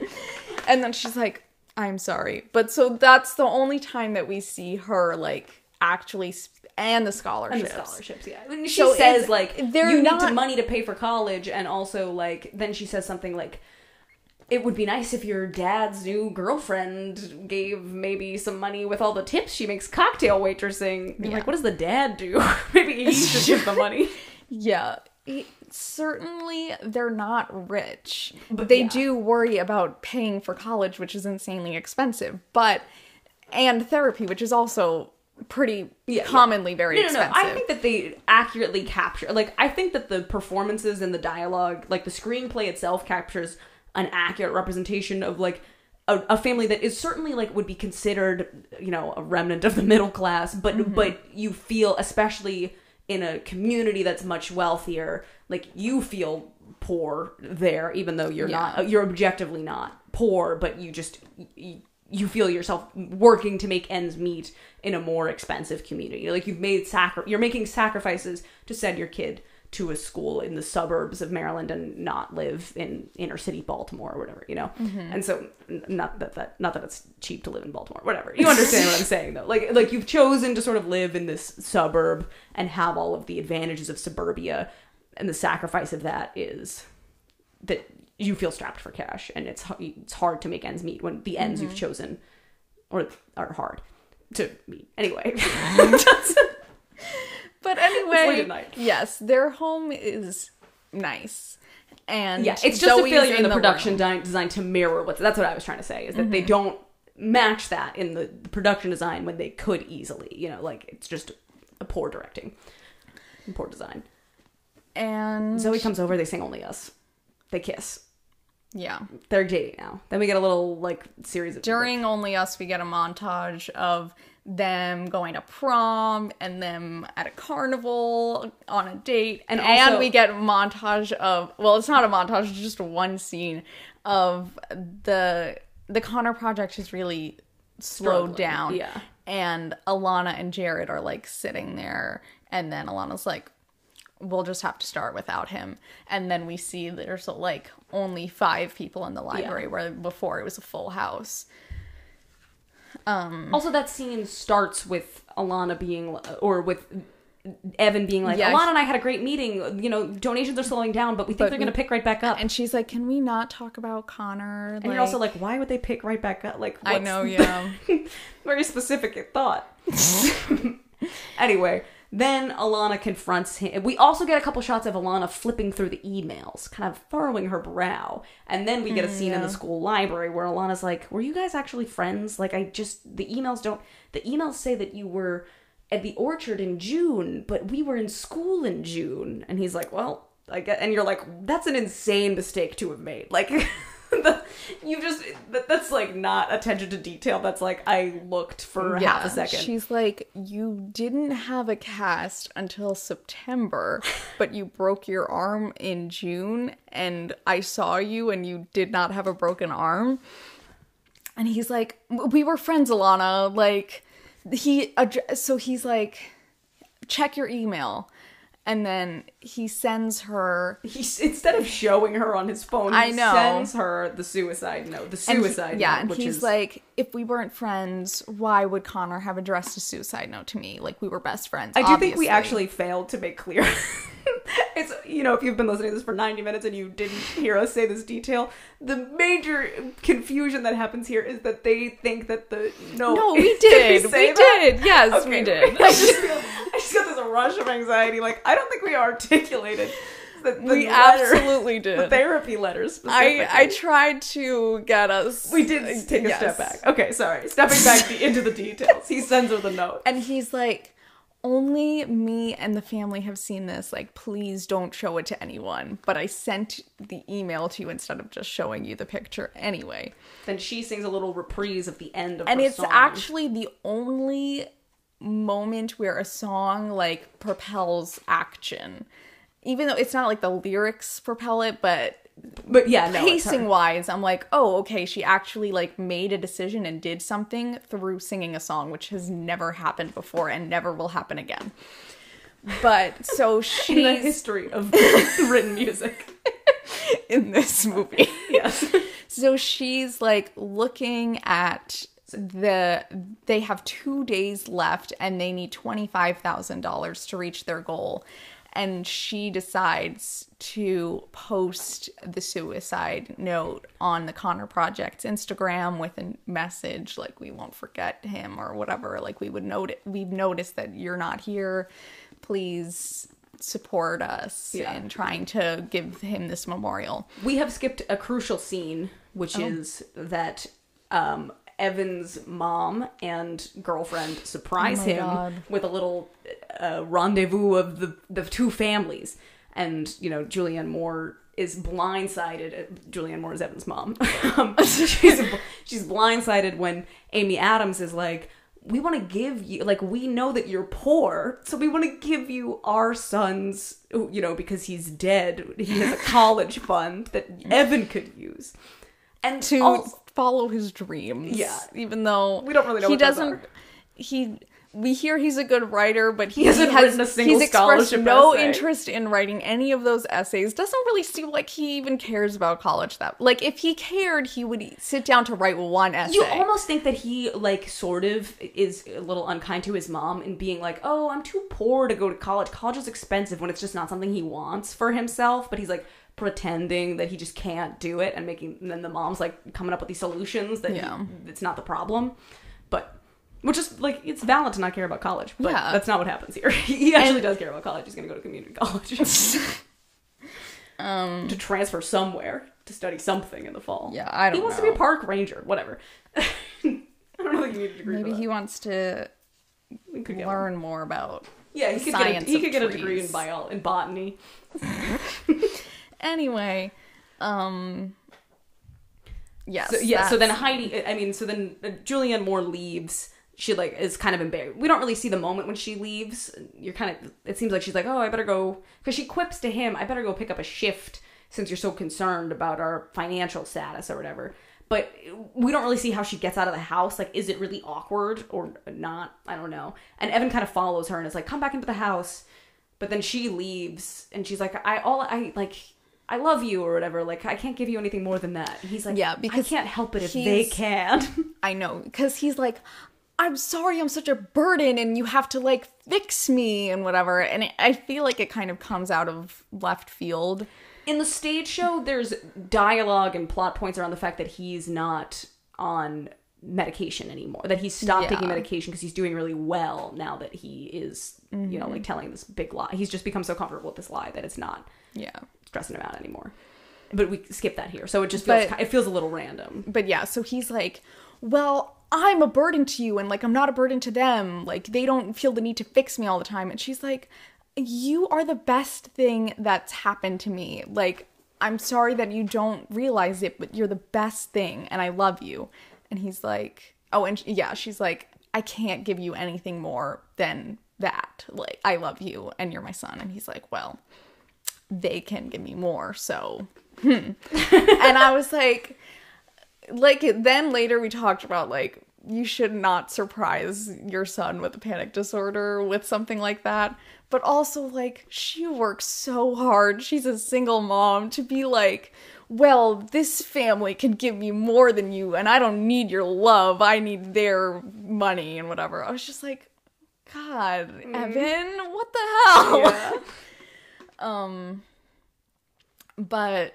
and then she's like, I'm sorry, but so that's the only time that we see her like actually, sp- and the and scholarships. the scholarships, yeah. When she So says like you need not- to money to pay for college, and also like then she says something like. It would be nice if your dad's new girlfriend gave maybe some money with all the tips she makes cocktail waitressing. You're Yeah. like, what does the dad do? maybe he should give the money. Yeah. It, certainly they're not rich. But they yeah. do worry about paying for college, which is insanely expensive, but and therapy, which is also pretty Yeah, commonly very no, no, expensive. no. I think that they accurately capture. Like, I think that the performances and the dialogue, like the screenplay itself, captures an accurate representation of like a, a family that is certainly like would be considered, you know, a remnant of the middle class, but Mm-hmm. but you feel especially in a community that's much wealthier, like you feel poor there, even though you're Yeah. not, you're objectively not poor, but you just. You, you feel yourself working to make ends meet in a more expensive community. Like you've made sacri- you're making sacrifices to send your kid to a school in the suburbs of Maryland and not live in inner city Baltimore or whatever, you know. Mm-hmm. And so, not that that not that it's cheap to live in Baltimore, whatever. You understand what I'm saying though. Like like you've chosen to sort of live in this suburb and have all of the advantages of suburbia, and the sacrifice of that is that you feel strapped for cash and it's it's hard to make ends meet when the ends you've mm-hmm. chosen or are hard to meet anyway but anyway, yes, their home is nice. And yeah it's just Zoe's a failure in the, room. production di- design to mirror what that's what i was trying to say is that they mm-hmm. don't match that in the, the production design when they could easily you know like it's just a poor directing poor design And zoe comes over they sing only us they kiss yeah. they're dating now then we get a little like series of During Only Us, we get a montage of them going to prom and them at a carnival on a date. And And, also- we get montage of, well, it's not a montage, it's just one scene of the, the Connor project has really slowed down. yeah. And Alana and Jared are like sitting there, and then Alana's like, we'll just have to start without him. And then we see there's like only five people in the library where before it was a full house. Um, also, that scene starts with Alana being, or with Evan being like. Alana and I had a great meeting. You know, donations are slowing down, but we think But they're going to pick right back up. And she's like, "Can we not talk about Connor?" And you're also like, why would they pick right back up? Like, I know, yeah. very specific thought. anyway, then Alana confronts him. We also get a couple shots of Alana flipping through the emails, kind of furrowing her brow. And then we get a hmm, scene in the school library where Alana's like, Were you guys actually friends? Like, I just, the emails don't, the emails say that you were at the orchard in June, but we were in school in June. And he's like, Well, I get, and you're like, That's an insane mistake to have made. Like, you just, that, that's like not attention to detail. That's like, I looked for half a second. She's like, you didn't have a cast until September, but you broke your arm in June, and I saw you, and you did not have a broken arm. And he's like, we were friends, Alana. Like, he, so he's like, check your email. And then he sends her He's instead of showing her on his phone, he I know. sends her the suicide note. The And he- suicide yeah, note, and which he's is like, if we weren't friends, why would Connor have addressed a suicide note to me? Like we were best friends. I do think we actually failed to make clear. it's you know if you've been listening to this for 90 minutes and you didn't hear us say this detail, the major confusion that happens here is that they think that the no No, we Did did. we We, did. Yes, Okay. we did. I just feel I just got this rush of anxiety. Like I don't think we articulated the, the we letter, absolutely the therapy letters. I I tried to get us. We did take a Yes. step back. Okay, sorry. Stepping back the, into the details. He sends her the note. And he's like, only me and the family have seen this. Like, please don't show it to anyone. But I sent the email to you instead of just showing you the picture anyway. Then she sings a little reprise of the end of And it's song. actually the only moment where a song like propels action. Even though it's not like the lyrics propel it, but but yeah, no, pacing wise, I'm like, oh, okay, she actually like made a decision and did something through singing a song, which has never happened before and never will happen again. But so in the history of written music. in this movie. Yes. So she's like looking at the they have 2 days left and they need $25,000 to reach their goal and she decides to post the suicide note on the Connor Project's Instagram with a message like we won't forget him or whatever like we would note we've noticed that you're not here please support us Yeah. in trying to give him this memorial we have skipped a crucial scene, which Oh. is that um, Evan's mom and girlfriend surprise Oh him God. with a little uh, rendezvous of the the two families, and you know Julianne Moore is blindsided. uh, Julianne Moore is Evan's mom. um, she's she's blindsided when Amy Adams is like. We want to give you, like, we know that you're poor, so we want to give you our son's, you know, because he's dead. He has a college fund that Evan could use. And to also, follow his dreams. Yeah. even though We don't really know he what doesn't. He we hear he's a good writer, but he, hasn't has, written a single he's expressed no essay. interest in writing any of those essays. Doesn't really seem like he even cares about college. That like if he cared, he would sit down to write one essay. you almost think that he, like, sort of is a little unkind to his mom in being like, oh, I'm too poor to go to college. College is expensive when it's just not something he wants for himself, but he's like, pretending that he just can't do it and making and then the mom's like coming up with these solutions that he- Yeah. it's not the problem. But which is like it's valid to not care about college but Yeah. that's not what happens here. He actually does care about college. He's gonna go to community college. Um, to transfer somewhere to study something in the fall. Yeah, I don't he wants to be a park ranger whatever. I don't know if you need a degree maybe he wants to could get one. learn more about. yeah he could science get a, he could get a degree in bio in botany Anyway, um, yes, So, yeah, so then Heidi, I mean, so then uh, Julianne Moore leaves. She like is kind of embarrassed. We don't really see the moment when she leaves. You're kind of. It seems like she's like, oh, I better go because she quips to him. I better go pick up a shift since you're so concerned about our financial status or whatever. But we don't really see how she gets out of the house. Like, is it really awkward or not? I don't know. And Evan kind of follows her and is like, come back into the house. But then she leaves and she's like, I all I like. I love you or whatever. Like I can't give you anything more than that. He's like, Yeah, because I can't help it if they can. I know because he's like, I'm sorry I'm such a burden and you have to like fix me and whatever. And it, I feel like it kind of comes out of left field. in the stage show there's dialogue and plot points around the fact that he's not on medication anymore that he's stopped taking medication because he's doing really well now that he is you know Mm-hmm. like telling this big lie he's just become so comfortable with this lie that it's not Yeah. Stressing him out anymore but we skip that here so it just feels But- it feels a little random But yeah, so he's like, well, I'm a burden to you and like I'm not a burden to them. Like they don't feel the need to fix me all the time. And she's like, you are the best thing that's happened to me. Like I'm sorry that you don't realize it, but you're the best thing and I love you. And he's like, oh, and yeah, she's like, I can't give you anything more than that. Like I love you and you're my son. And he's like, well, they can give me more. So, hmm. and I was like, like then later we talked about like you should not surprise your son with a panic disorder with something like that. But also like she works so hard. She's a single mom to be like well this family can give me more than you and i don't need your love. I need their money and whatever. I was just like god evan what the hell um but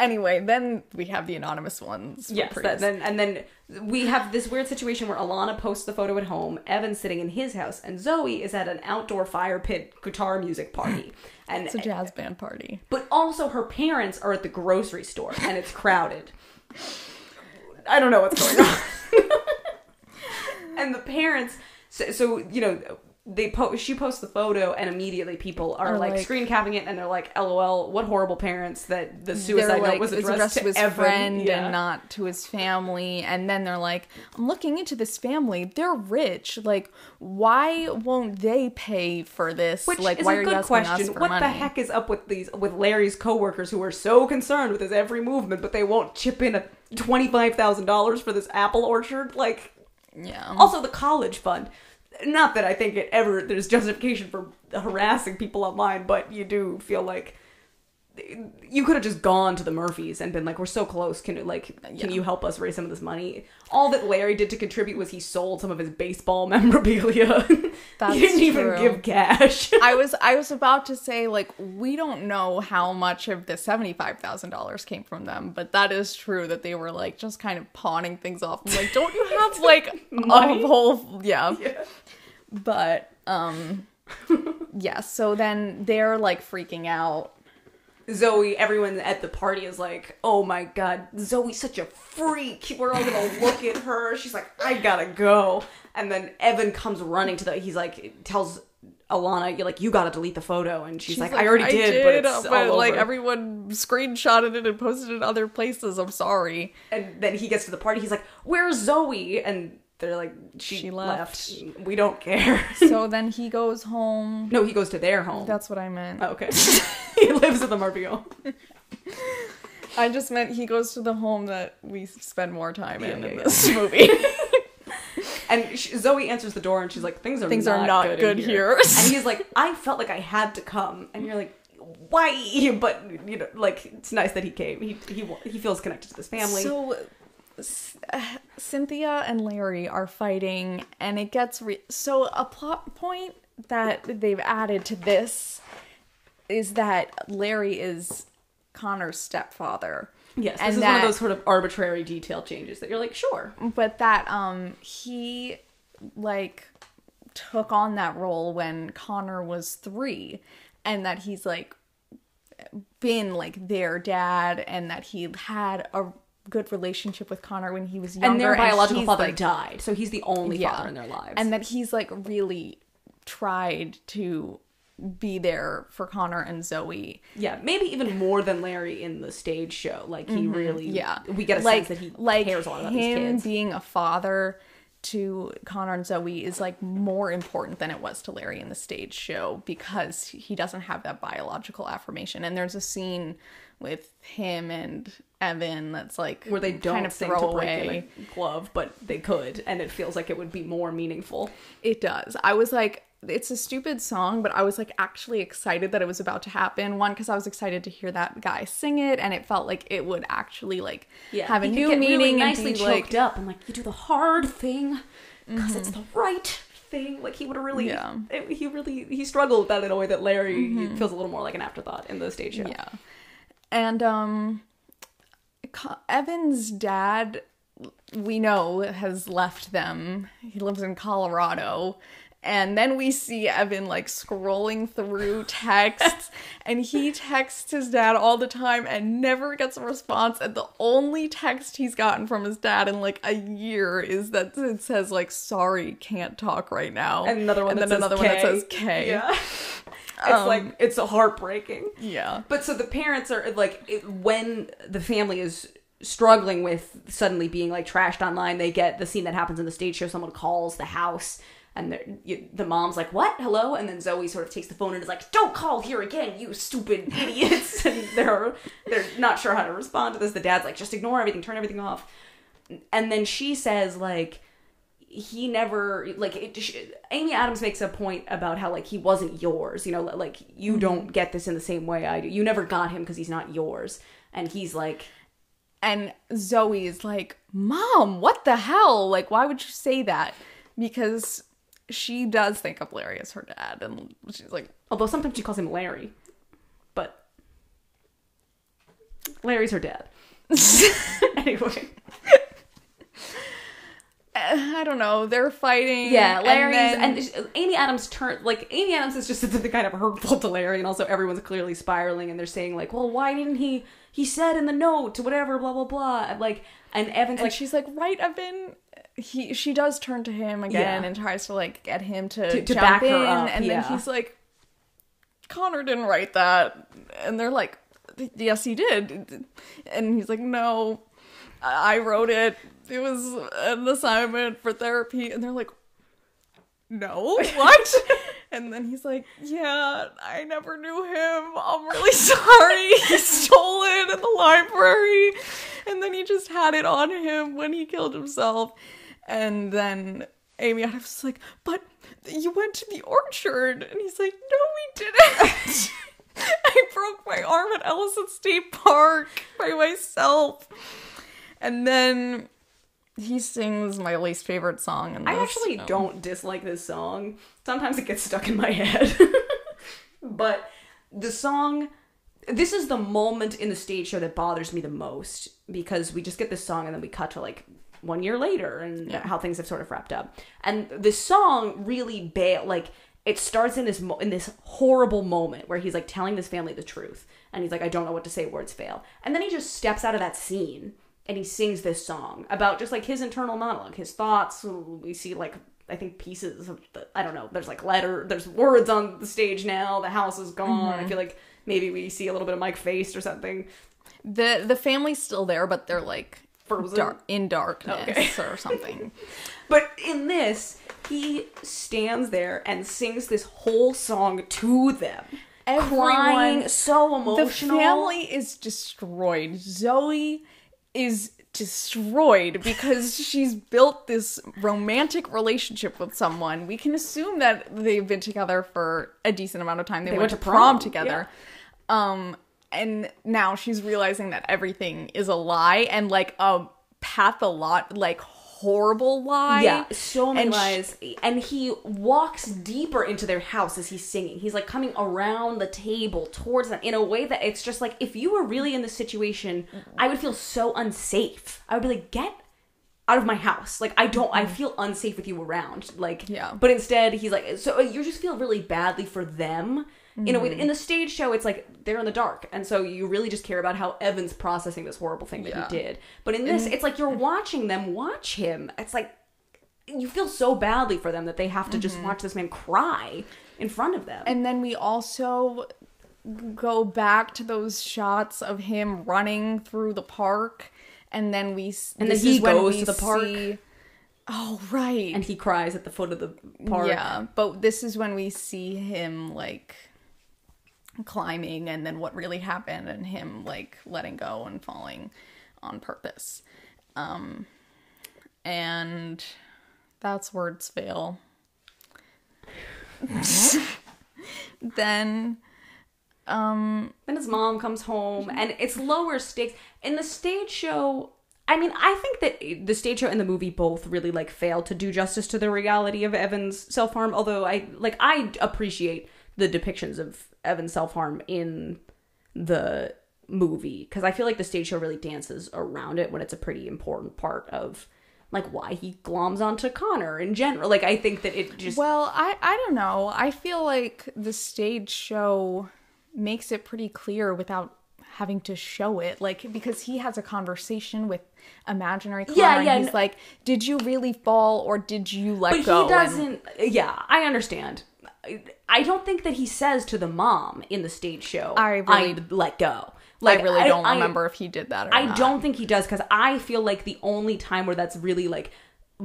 anyway then we have the anonymous ones Yes, that, then and then we have this weird situation where Alana posts the photo at home, Evan's sitting in his house, and Zoe is at an outdoor fire pit guitar music party. And it's a jazz band party but also her parents are at the grocery store and it's crowded. I don't know what's going on. and the parents so, so you know they post she posts the photo and immediately people are Are like, like- screen capping it and they're like lol what horrible parents that the suicide like note was it's addressed, to his Evan. friend Yeah. and not to his family and then they're like i'm looking into this family they're rich like why won't they pay for this Which like is why a are good you question. what money the heck is up with these with Larry's coworkers who are so concerned with his every movement, but they won't chip in a twenty five thousand dollars for this apple orchard? Like, yeah also the college fund. Not that I think it ever there's justification for harassing people online, but you do feel like you could have just gone to the Murphys and been like, "We're so close. Can like, can Yeah. you help us raise some of this money?" All that Larry did to contribute was he sold some of his baseball memorabilia. That's he didn't even give cash. I was I was about to say like we don't know how much of the seventy five thousand dollars came from them, but that is true that they were like just kind of pawning things off. I'm like, don't you have like Money? a whole yeah. Yeah. But um yeah, so then they're like freaking out. Zoe, everyone at the party is like, "Oh my god, Zoe's such a freak. We're all gonna look at her." She's like, "I gotta go." And then Evan comes running to the. He's like, tells Alana, "You're like, you gotta delete the photo." And she's, like, "I already did, but it's all like over." everyone screenshotted it and posted it in other places. I'm sorry. And then he gets to the party. He's like, "Where's Zoe?" And they're like, "She, She left. left. We don't care." So then he goes home. no, he goes to their home. That's what I meant. Oh, okay. he lives at the home. I just meant he goes to the home that we spend more time in Yeah, in yeah, this movie. And she, Zoe answers the door, and she's like, "Things are Things not are not good, good in here." and he's like, "I felt like I had to come," and you're like, "Why?" But you know, like it's nice that he came. He he he feels connected to this family. So Cynthia and Larry are fighting, and it gets re- so a plot point that they've added to this is that Larry is Connor's stepfather. yes, this and is one of those sort of arbitrary detail changes that you're like, sure. but that um he like took on that role when Connor was 3 and that he's like been like their dad and that he had a good relationship with Connor when he was younger And their biological he's, father like, died, so he's the only father in their lives. and that he's like really tried to be there for Connor and Zoe yeah, maybe even more than Larry in the stage show. Like he really, Mm-hmm. yeah we get a like, sense that he like cares a lot about him these kids. being a father to connor and zoe is like more important than it was to larry in the stage show because he doesn't have that biological affirmation and there's a scene with him and evan that's like Where they don't kind of throw to break in away glove, but they could, and it feels like it would be more meaningful. it does i was like it's a stupid song, but I was like actually excited that it was about to happen. One, because I was excited to hear that guy sing it, and it felt like it would actually like have a new meaning really and nicely be choked like, up and like you do the hard thing because it's mm-hmm. the right thing. Like he would have really, Yeah. it- he really he struggled with that in a way that Larry mm-hmm. feels a little more like an afterthought in the stage show. Yeah. And um Evan's dad we know has left them. He lives in Colorado. And then we see Evan like scrolling through texts and he texts his dad all the time and never gets a response and the only text he's gotten from his dad in like a year is that it says like sorry can't talk right now And another one and that then says another K. one that says K Yeah. it's um, like it's heartbreaking. yeah But so the parents are like it, when the family is struggling with suddenly being like trashed online, they get the scene that happens in the stage show. Someone calls the house. And you, the mom's like, "What? Hello?" And then Zoe sort of takes the phone and is like, "Don't call here again, you stupid idiots!" and they're they're not sure how to respond to this. The dad's like, "Just ignore everything, turn everything off." And then she says, like, he never like it, sh- Amy Adams makes a point about how like he wasn't yours, you know, like you mm-hmm. don't get this in the same way I do. You never got him because he's not yours, and he's like, And Zoe is like, Mom, what the hell? Like, why would you say that? Because she does think of Larry as her dad. And she's like, although sometimes she calls him Larry, but Larry's her dad. anyway, "Eh, I don't know. They're fighting. yeah, and Larry's then- and, Amy Adams turn like Amy Adams is just the kind of hurtful to Larry, and also everyone's clearly spiraling, and they're saying like, well, why didn't he? He said in the note, whatever, blah blah blah, and like, and Evan's and like, she's like, right, Evan. He, she does turn to him again Yeah. and tries to like get him to, To- to jump back her in, up, and yeah. then he's like, Connor didn't write that, and they're like, yes, he did, and he's like, no, I wrote it. It was an assignment for therapy, and they're like, no, what? and then he's like, yeah, I never knew him. I'm really sorry. He stole it in the library, and then he just had it on him when he killed himself, and then Amy Adams is like, but you went to the orchard, and he's like, no, we didn't. I broke my arm at Ellison State Park by myself. And then he sings my least favorite song in this. I actually don't dislike this song. Sometimes it gets stuck in my head. but the song this is the moment in the stage show that bothers me the most because we just get this song and then we cut to like one year later and Yeah. how things have sort of wrapped up. And the song really bail like it starts in this mo- in this horrible moment where he's like telling this family the truth and he's like I don't know what to say words fail. And then he just steps out of that scene and he sings this song about just like his internal monologue, his thoughts. We see like I think pieces of the, I don't know. There's like letter, there's words on the stage now. The house is gone. I mm-hmm. feel like maybe we see a little bit of Mike faced or something. the the family's still there, but they're like Frozen? dark in darkness Okay. or something. But in this, he stands there and sings this whole song to them, crying, so emotional. the family is destroyed. Zoe is destroyed because she's built this romantic relationship with someone. We can assume that they've been together for a decent amount of time. They, went, to prom, together. Um and now she's realizing that everything is a lie and like a patholot like horrible lie. Yeah, so many And lies. and he walks deeper into their house as he's singing. He's like coming around the table towards them in a way that it's just like if you were really in this situation, I would feel so unsafe. I would be like, get out of my house. Like I don't I mm. feel unsafe with you around. Like Yeah. But instead he's like so uh, you just feel really badly for them. In a way, in the stage show, it's like they're in the dark, and so you really just care about how Evan's processing this horrible thing that Yeah. he did. But in this, it's like you're watching them watch him. It's like you feel so badly for them that they have to just mm-hmm. watch this man cry in front of them. And then we also go back to those shots of him running through the park, and then we And then he is when goes we to the park. see- Oh right, and he cries at the foot of the park. yeah. But this is when we see him like climbing, and then what really happened, and him like letting go and falling on purpose. Um, and that's words fail. then um Then his mom comes home, and it's lower stakes. In the stage show, I mean, I think that the stage show and the movie both really like fail to do justice to the reality of Evan's self harm. Although I like, I appreciate the depictions of Evan's self harm in the movie because I feel like the stage show really dances around it when it's a pretty important part of like why he gloms onto Connor in general. Like, I think that it just well, I I don't know. I feel like the stage show makes it pretty clear without having to show it like because he has a conversation with imaginary Connor Yeah, and he's n- like did you really fall or did you let but go he doesn't yeah i understand I- i don't think that he says to the mom in the stage show I really- let go I really don't I- remember if he did that or not. i not. don't think he does because i feel like the only time where that's really like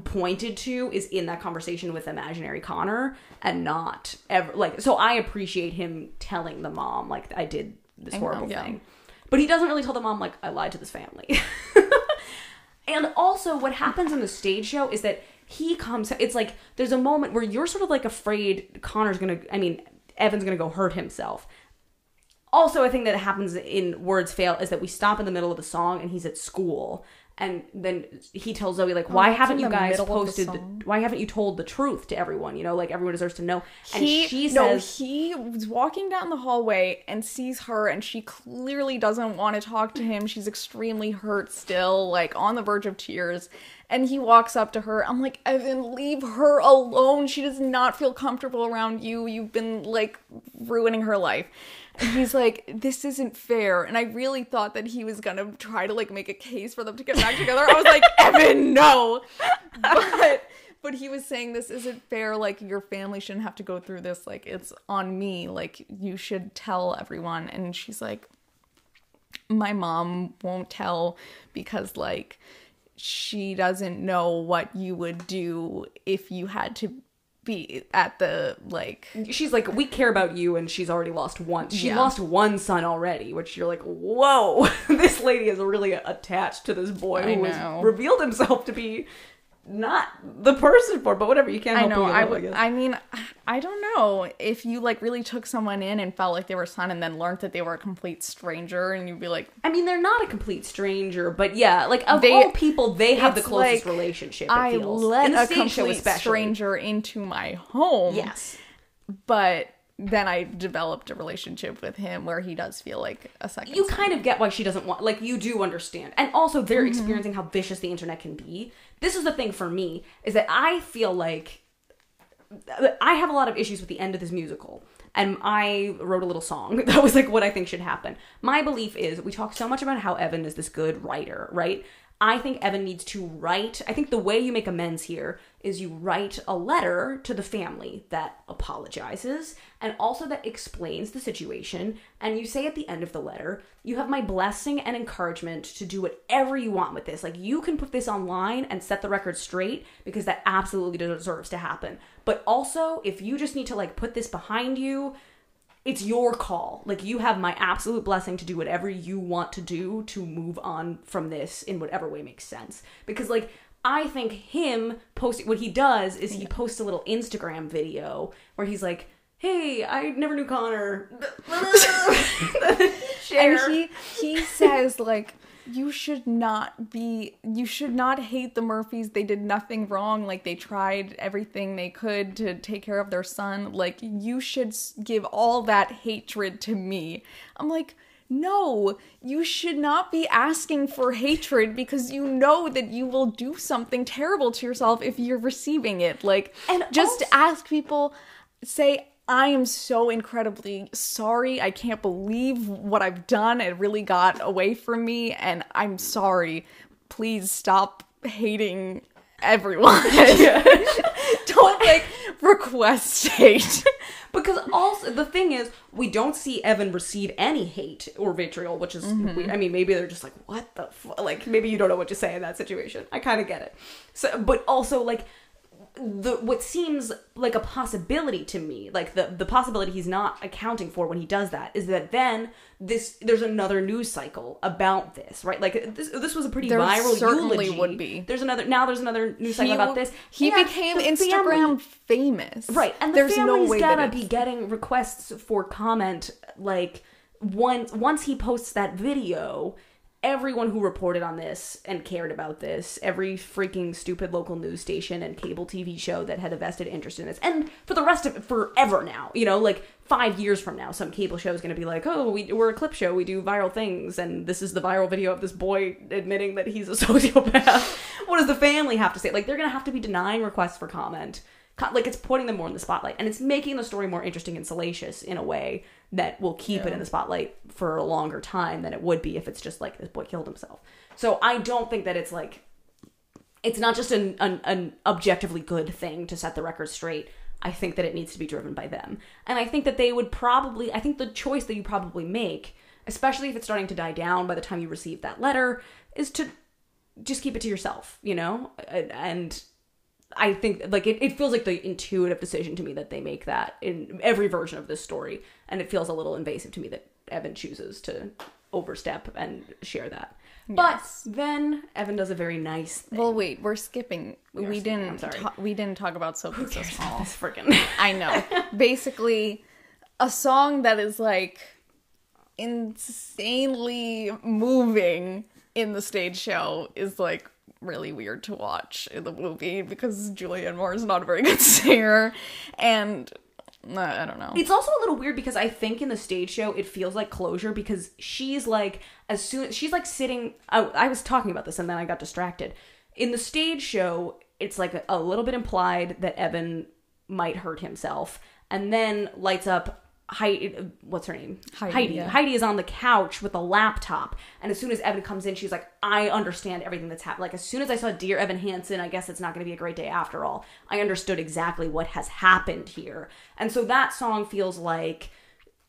pointed to is in that conversation with imaginary connor and not ever like so i appreciate him telling the mom like i did this know, horrible yeah. thing but he doesn't really tell the mom like i lied to this family And also, what happens in the stage show is that he comes. It's like there's a moment where you're sort of like afraid Connor's gonna. I mean, Evan's gonna go hurt himself. Also, I think that happens in Words Fail is that we stop in the middle of the song and he's at school, and then he tells Zoe like, oh, "Why Oh, that's haven't you guys posted? Why haven't you told the truth to everyone? You know, like everyone deserves to know." And he she no says, he was walking down the hallway and sees her and she clearly doesn't want to talk to him she's extremely hurt still like on the verge of tears and he walks up to her. I'm like evan leave her alone. She does not feel comfortable around you. You've been like ruining her life. And he's like this isn't fair. And i really thought that he was gonna try to like make a case for them to get back together. I was like evan no. But but he was saying this isn't fair. Like your family shouldn't have to go through this. Like it's on me. Like you should tell everyone. And she's like my mom won't tell because like she doesn't know what you would do if you had to be at the like she's like, we care about you, and she's already lost one. She Yeah. lost one son already, which you're like, whoa, this lady is really attached to this boy I who has revealed himself to be not the person for. But whatever, you can't. I know. I would. guess. I mean, I don't know if you like really took someone in and felt like they were son, and then learned that they were a complete stranger, and you'd be like, I mean, they're not a complete stranger, but yeah, like of They- all people, they have the closest like, relationship. It I feels. let a complete stranger into my home. Yes. but then I developed a relationship with him where he does feel like a second. you son. kind of get why she doesn't want like you do understand and also they're mm-hmm. experiencing how vicious the internet can be this is the thing for me is that i feel like i have a lot of issues with the end of this musical and i wrote a little song that was like what i think should happen my belief is we talk so much about how evan is this good writer right I think Evan needs to write. I think the way you make amends here is you write a letter to the family that apologizes and also that explains the situation. And you say at the end of the letter, you have my blessing and encouragement to do whatever you want with this. Like, you can put this online and set the record straight because that absolutely deserves to happen. But also, if you just need to like put this behind you, it's your call. Like you have my absolute blessing to do whatever you want to do to move on from this in whatever way makes sense. Because like I think him posting what he does is he posts a little Instagram video where he's like, "Hey, I never knew Connor." Share. and he he says like you should not be you should not hate the murphys. They did nothing wrong. Like they tried everything they could to take care of their son. Like you should give all that hatred to me. I'm like no you should not be asking for hatred because you know that you will do something terrible to yourself if you're receiving it like And just also- ask people say I am so incredibly sorry. I can't believe what I've done. It really got away from me and I'm sorry. Please stop hating everyone. Don't like request hate. Because also the thing is, we don't see Evan receive any hate or vitriol, which is, mm-hmm. we, I mean, maybe they're just like, what the, fu-? like, maybe you don't know what to say in that situation. I kind of get it. So, but also like, the what seems like a possibility to me, like the the possibility he's not accounting for when he does that, is that then this there's another news cycle about this, right? Like this this was a pretty There viral certainly eulogy. would be. There's another now. There's another news cycle about this. He became Instagram family- famous. Right, and the there's family's no way gotta be getting requests for comment. Like once once he posts that video, everyone who reported on this and cared about this, every freaking stupid local news station and cable TV show that had a vested interest in this, and for the rest of forever now, you know, like five years from now, some cable show is going to be like, oh, we, we're a clip show, we do viral things, and this is the viral video of this boy admitting that he's a sociopath. what does the family have to say? Like, they're going to have to be denying requests for comment co- like it's putting them more in the spotlight and it's making the story more interesting and salacious in a way that will keep it in the spotlight for a longer time than it would be if it's just like this boy killed himself. So i don't think that it's like it's not just an, an, an objectively good thing to set the record straight. I think that it needs to be driven by them. And i think that they would probably i think the choice that you probably make especially if it's starting to die down by the time you receive that letter is to just keep it to yourself you know? And I think like it, it feels like the intuitive decision to me that they make that in every version of this story, and it feels a little invasive to me that Evan chooses to overstep and share that. Yes. But then Evan does a very nice thing. Well, wait, we're skipping. We, skipping, didn't. I'm sorry. ta- we didn't talk about So Big/So Small. this freaking I know. Basically, a song that is like insanely moving in the stage show is like really weird to watch in the movie because Julianne Moore is not a very good singer, and uh, I don't know. It's also a little weird because I think in the stage show it feels like closure because she's like as soon she's like sitting. I, I was talking about this and then I got distracted. In the stage show, it's like a, a little bit implied that Evan might hurt himself, and then lights up. Heidi, what's her name? Heidi, Heidi. yeah. Heidi is on the couch with a laptop, and as soon as Evan comes in, she's like, "I understand everything that's happened." Like as soon as I saw Dear Evan Hansen, I guess it's not going to be a great day after all. I understood exactly what has happened here, and so that song feels like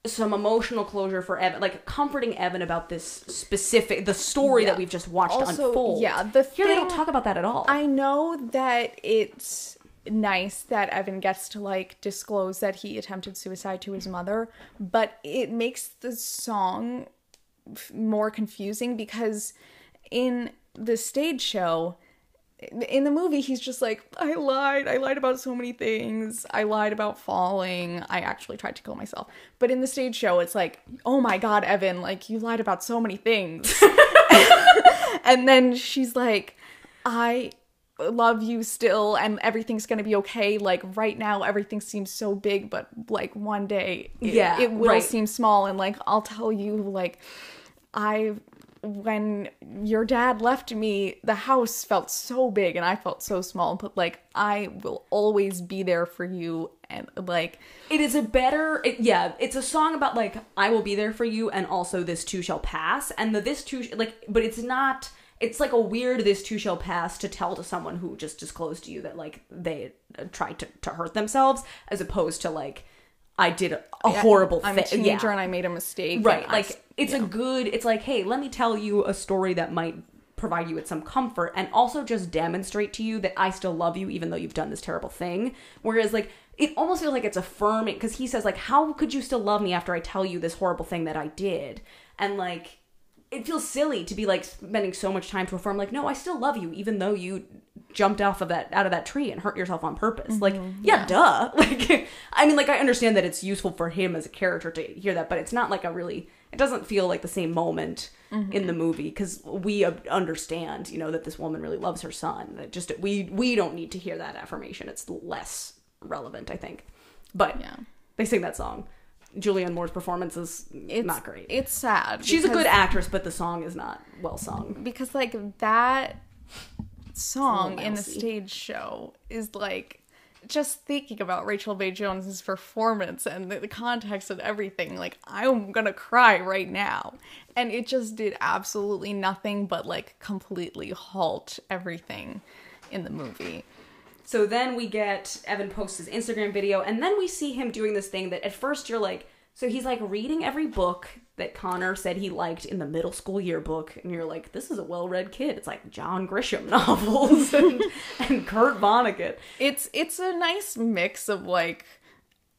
some emotional closure for Evan, like comforting Evan about this specific the story Yeah. that we've just watched Also, unfold. yeah, the here they don't talk about that at all. I know that it's nice that Evan gets to like disclose that he attempted suicide to his mother, but it makes the song f- more confusing because in the stage show in the movie he's just like I lied. I lied about so many things. I lied about falling. I actually tried to kill myself. But in the stage show it's like, "Oh my god, Evan, like you lied about so many things." and then she's like, I love you still and everything's gonna be okay. Like right now everything seems so big, but like one day it, Yeah, it will right. seem small and like I'll tell you like I when your dad left me, the house felt so big and I felt so small, but like I will always be there for you and like it is a better it, yeah it's a song about like i will be there for you and also this too shall pass and the this too sh- like but it's not it's like a weird this too shall pass to tell to someone who just disclosed to you that like they uh, tried to, to hurt themselves as opposed to like i did a, a horrible I'm thing a teenager yeah. and I made a mistake. right I like s- it's a good it's like hey let me tell you a story that might provide you with some comfort and also just demonstrate to you that i still love you even though you've done this terrible thing whereas like it almost feels like it's affirming because he says like how could you still love me after i tell you this horrible thing that i did and like it feels silly to be like spending so much time to affirm like no i still love you even though you jumped off of that out of that tree and hurt yourself on purpose. Like mm-hmm. yeah, duh. Like i mean like i understand that it's useful for him as a character to hear that but it's not like a really it doesn't feel like the same moment mm-hmm. in the movie because we understand you know that this woman really loves her son. That just we we don't need to hear that affirmation. It's less relevant i think. But Yeah. they sing that song julianne moore's performance is it's not great It's sad. She's a good actress, but the song is not well sung. because like that song in the stage show is like just thinking about Rachel Bay Jones's performance and the, the context and everything like I'm to cry right now and it just did absolutely nothing but like completely halt everything in the movie. So then we get Evan posts his Instagram video, and then we see him doing this thing that at first you're like, So he's like reading every book that Connor said he liked in the middle school yearbook, and you're like, this is a well read kid. It's like John Grisham novels and, and Kurt Vonnegut. It's it's a nice mix of like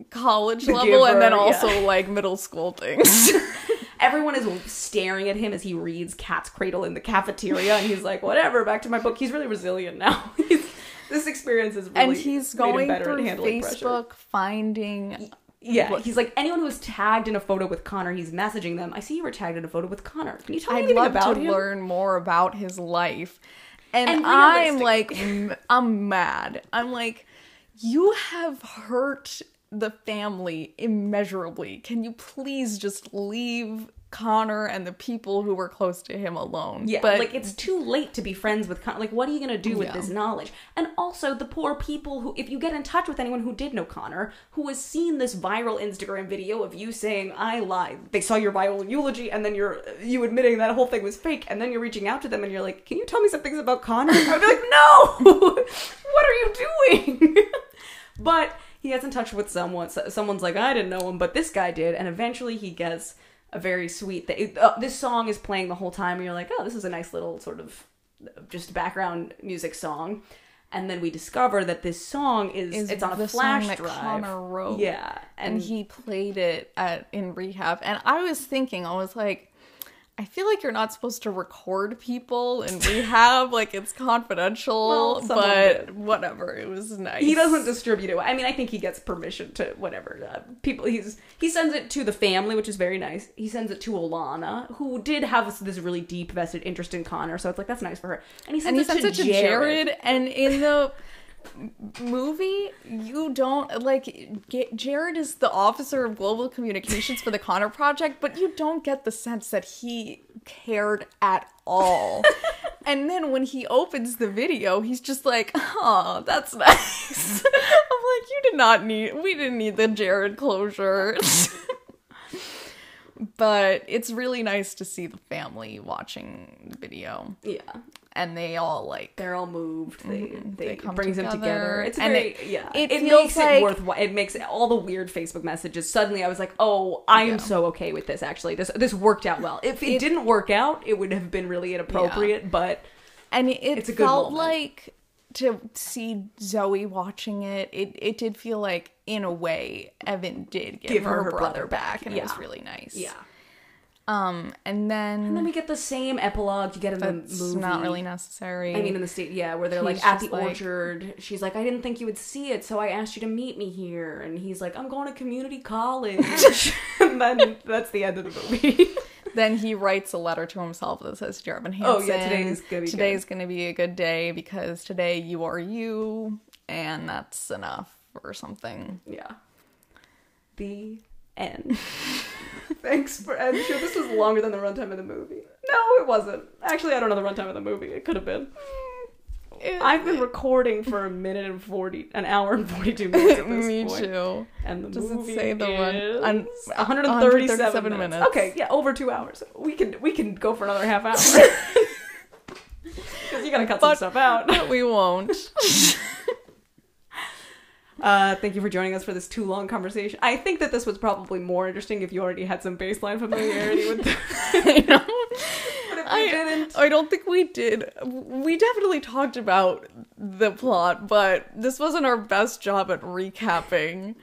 college The level and then also yeah. like middle school things. Everyone is staring at him as he reads Cat's Cradle in the cafeteria, and he's like, whatever, back to my book. He's really resilient now. He's, this experience is really and he's going through handling pressure. Facebook finding Yeah, What- he's like anyone who was tagged in a photo with Connor. He's messaging them. I see you were tagged in a photo with Connor. Can you tell me I'd love about to him? learn more about his life. And, And I'm like, I'm mad. I'm like, you have hurt the family immeasurably. Can you please just leave Connor and the people who were close to him alone? Yeah, but like it's too late to be friends with Connor. Like, what are you gonna do with Yeah. this knowledge? And also, the poor people who, if you get in touch with anyone who did know Connor, who has seen this viral Instagram video of you saying "I lied," they saw your viral eulogy, and then you're you admitting that whole thing was fake, and then you're reaching out to them and you're like, "Can you tell me some things about Connor?" I'd be like, "No, what are you doing?" but he gets in touch with someone. so- Someone's like, "I didn't know him, but this guy did," and eventually he gets a very sweet. Th- uh, this song is playing the whole time, and you're like, "Oh, this is a nice little sort of just background music song." And then we discover that this song is, is it's on a flash drive. Connor wrote. Yeah, and, and, he played it at in rehab. And I was thinking, I was like, I feel like you're not supposed to record people in rehab, like it's confidential. Well, but did. whatever, it was nice. he doesn't distribute it. I mean, I think he gets permission to whatever. Uh, people, he's he sends it to the family, which is very nice. He sends it to Alana, who did have this, this really deep vested interest in Connor, so it's like that's nice for her. And he and sends, he it, sends to it to Jared. Jared. And in the movie, you don't like get, Jared is the officer of global communications for the Connor Project, but you don't get the sense that he cared at all. and then when he opens the video, he's just like, "Oh, that's nice." I'm like, "You did not need. We didn't need the Jared closure." but it's really nice to see the family watching the video Yeah, and they all like they're all moved. They Mhm. they, They come brings them together, together. It's and very it- yeah. it It, makes like- it worthwhile. It makes all the weird Facebook messages. Suddenly, I was like, oh, I am Yeah. so okay with this. Actually, this this worked out well. If it, It- didn't work out, it would have been really inappropriate. But and it, It's a good felt like to see Zoe watching it, it it did feel like in a way Evan did give, Give her, her her her brother, brother back, back, and it was really nice. yeah, Um, and then, and then we get the same epilogue you get in the movie. not really necessary. I mean, in the state, yeah, where they're He's like at the like- orchard. She's like, I didn't think you would see it, so I asked you to meet me here. And he's like, I'm going to community college. and then that's the end of the movie. then he writes a letter to himself that says, "Dear Evan Oh, yeah, today is gonna be good." today's gonna be a good day because today you are you, and that's enough or something." Yeah. The end. Thanks for. I'm sure this was longer than the runtime of the movie. No, it wasn't. Actually, I don't know the runtime of the movie. It could have been. It- I've been recording for a minute and forty, an hour and forty-two minutes Me point. too. And the Does it movie say the is un- 137, 137 minutes. minutes. Okay, yeah, over two hours. We can we can go for another half hour. Because you gotta cut some stuff out. But we won't. Uh, thank you for joining us for this too long conversation. I think that this was probably more interesting if you already had some baseline familiarity with the. I know. but if I, didn't, I don't think we did. We definitely talked about the plot, but this wasn't our best job at recapping.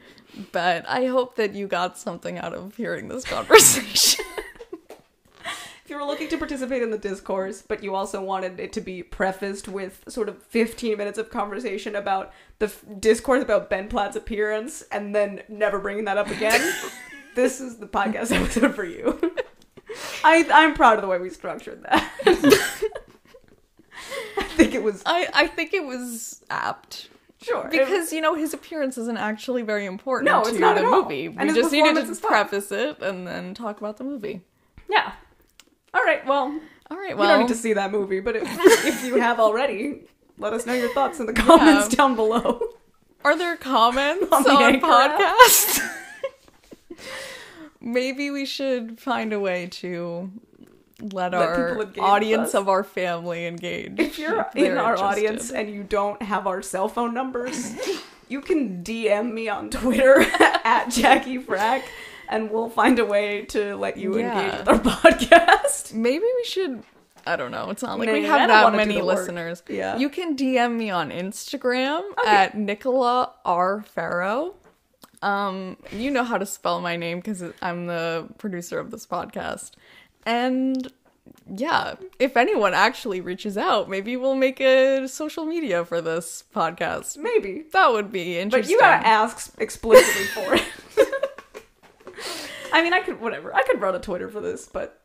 But I hope that you got something out of hearing this conversation. If you were looking to participate in the discourse, but you also wanted it to be prefaced with sort of 15 minutes of conversation about the f- discourse about Ben Platt's appearance and then never bringing that up again, this is the podcast episode for you. I, I'm proud of the way we structured that. I think it was I, I think it was apt. sure Because, you know, his appearance isn't actually very important No, to it's not the movie. And we his just needed to preface it and then talk about the movie. yeah. All right. Well, All right, you don't need to see that movie, but if, if you have already, let us know your thoughts in the comments Yeah. down below. Are there comments On on, the app? podcast? Maybe we should find a way to let, Let our people engage with audience of our family engage. If you're they're in our interested. audience and you don't have our cell phone numbers, you can DM me on Twitter at Jackie Frack and we'll find a way to let you engage with our podcast. Maybe we should. I don't know. It's not like we Maybe. I have that many work. listeners. Yeah. You can DM me on Instagram at Nicola R. Ferro. Um, you know how to spell my name because I'm the producer of this podcast. And yeah, if anyone actually reaches out, maybe we'll make a social media for this podcast. Maybe. That would be interesting. But you gotta ask explicitly for it. I mean, I could, whatever. I could run a Twitter for this, but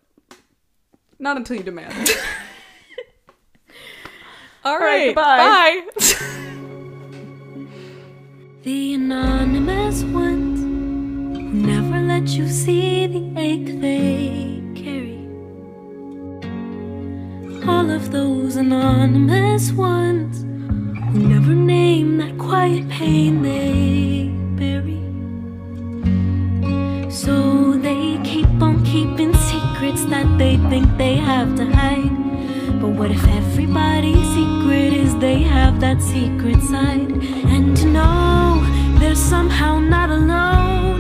not until you demand it. All right, right, goodbye. bye. The anonymous ones who never let you see the ache they carry. All of those anonymous ones who never name that quiet pain they bury. So they keep on keeping secrets that they think they have to hide. But what if everybody's secret is they have that secret side? And no, they're somehow not alone.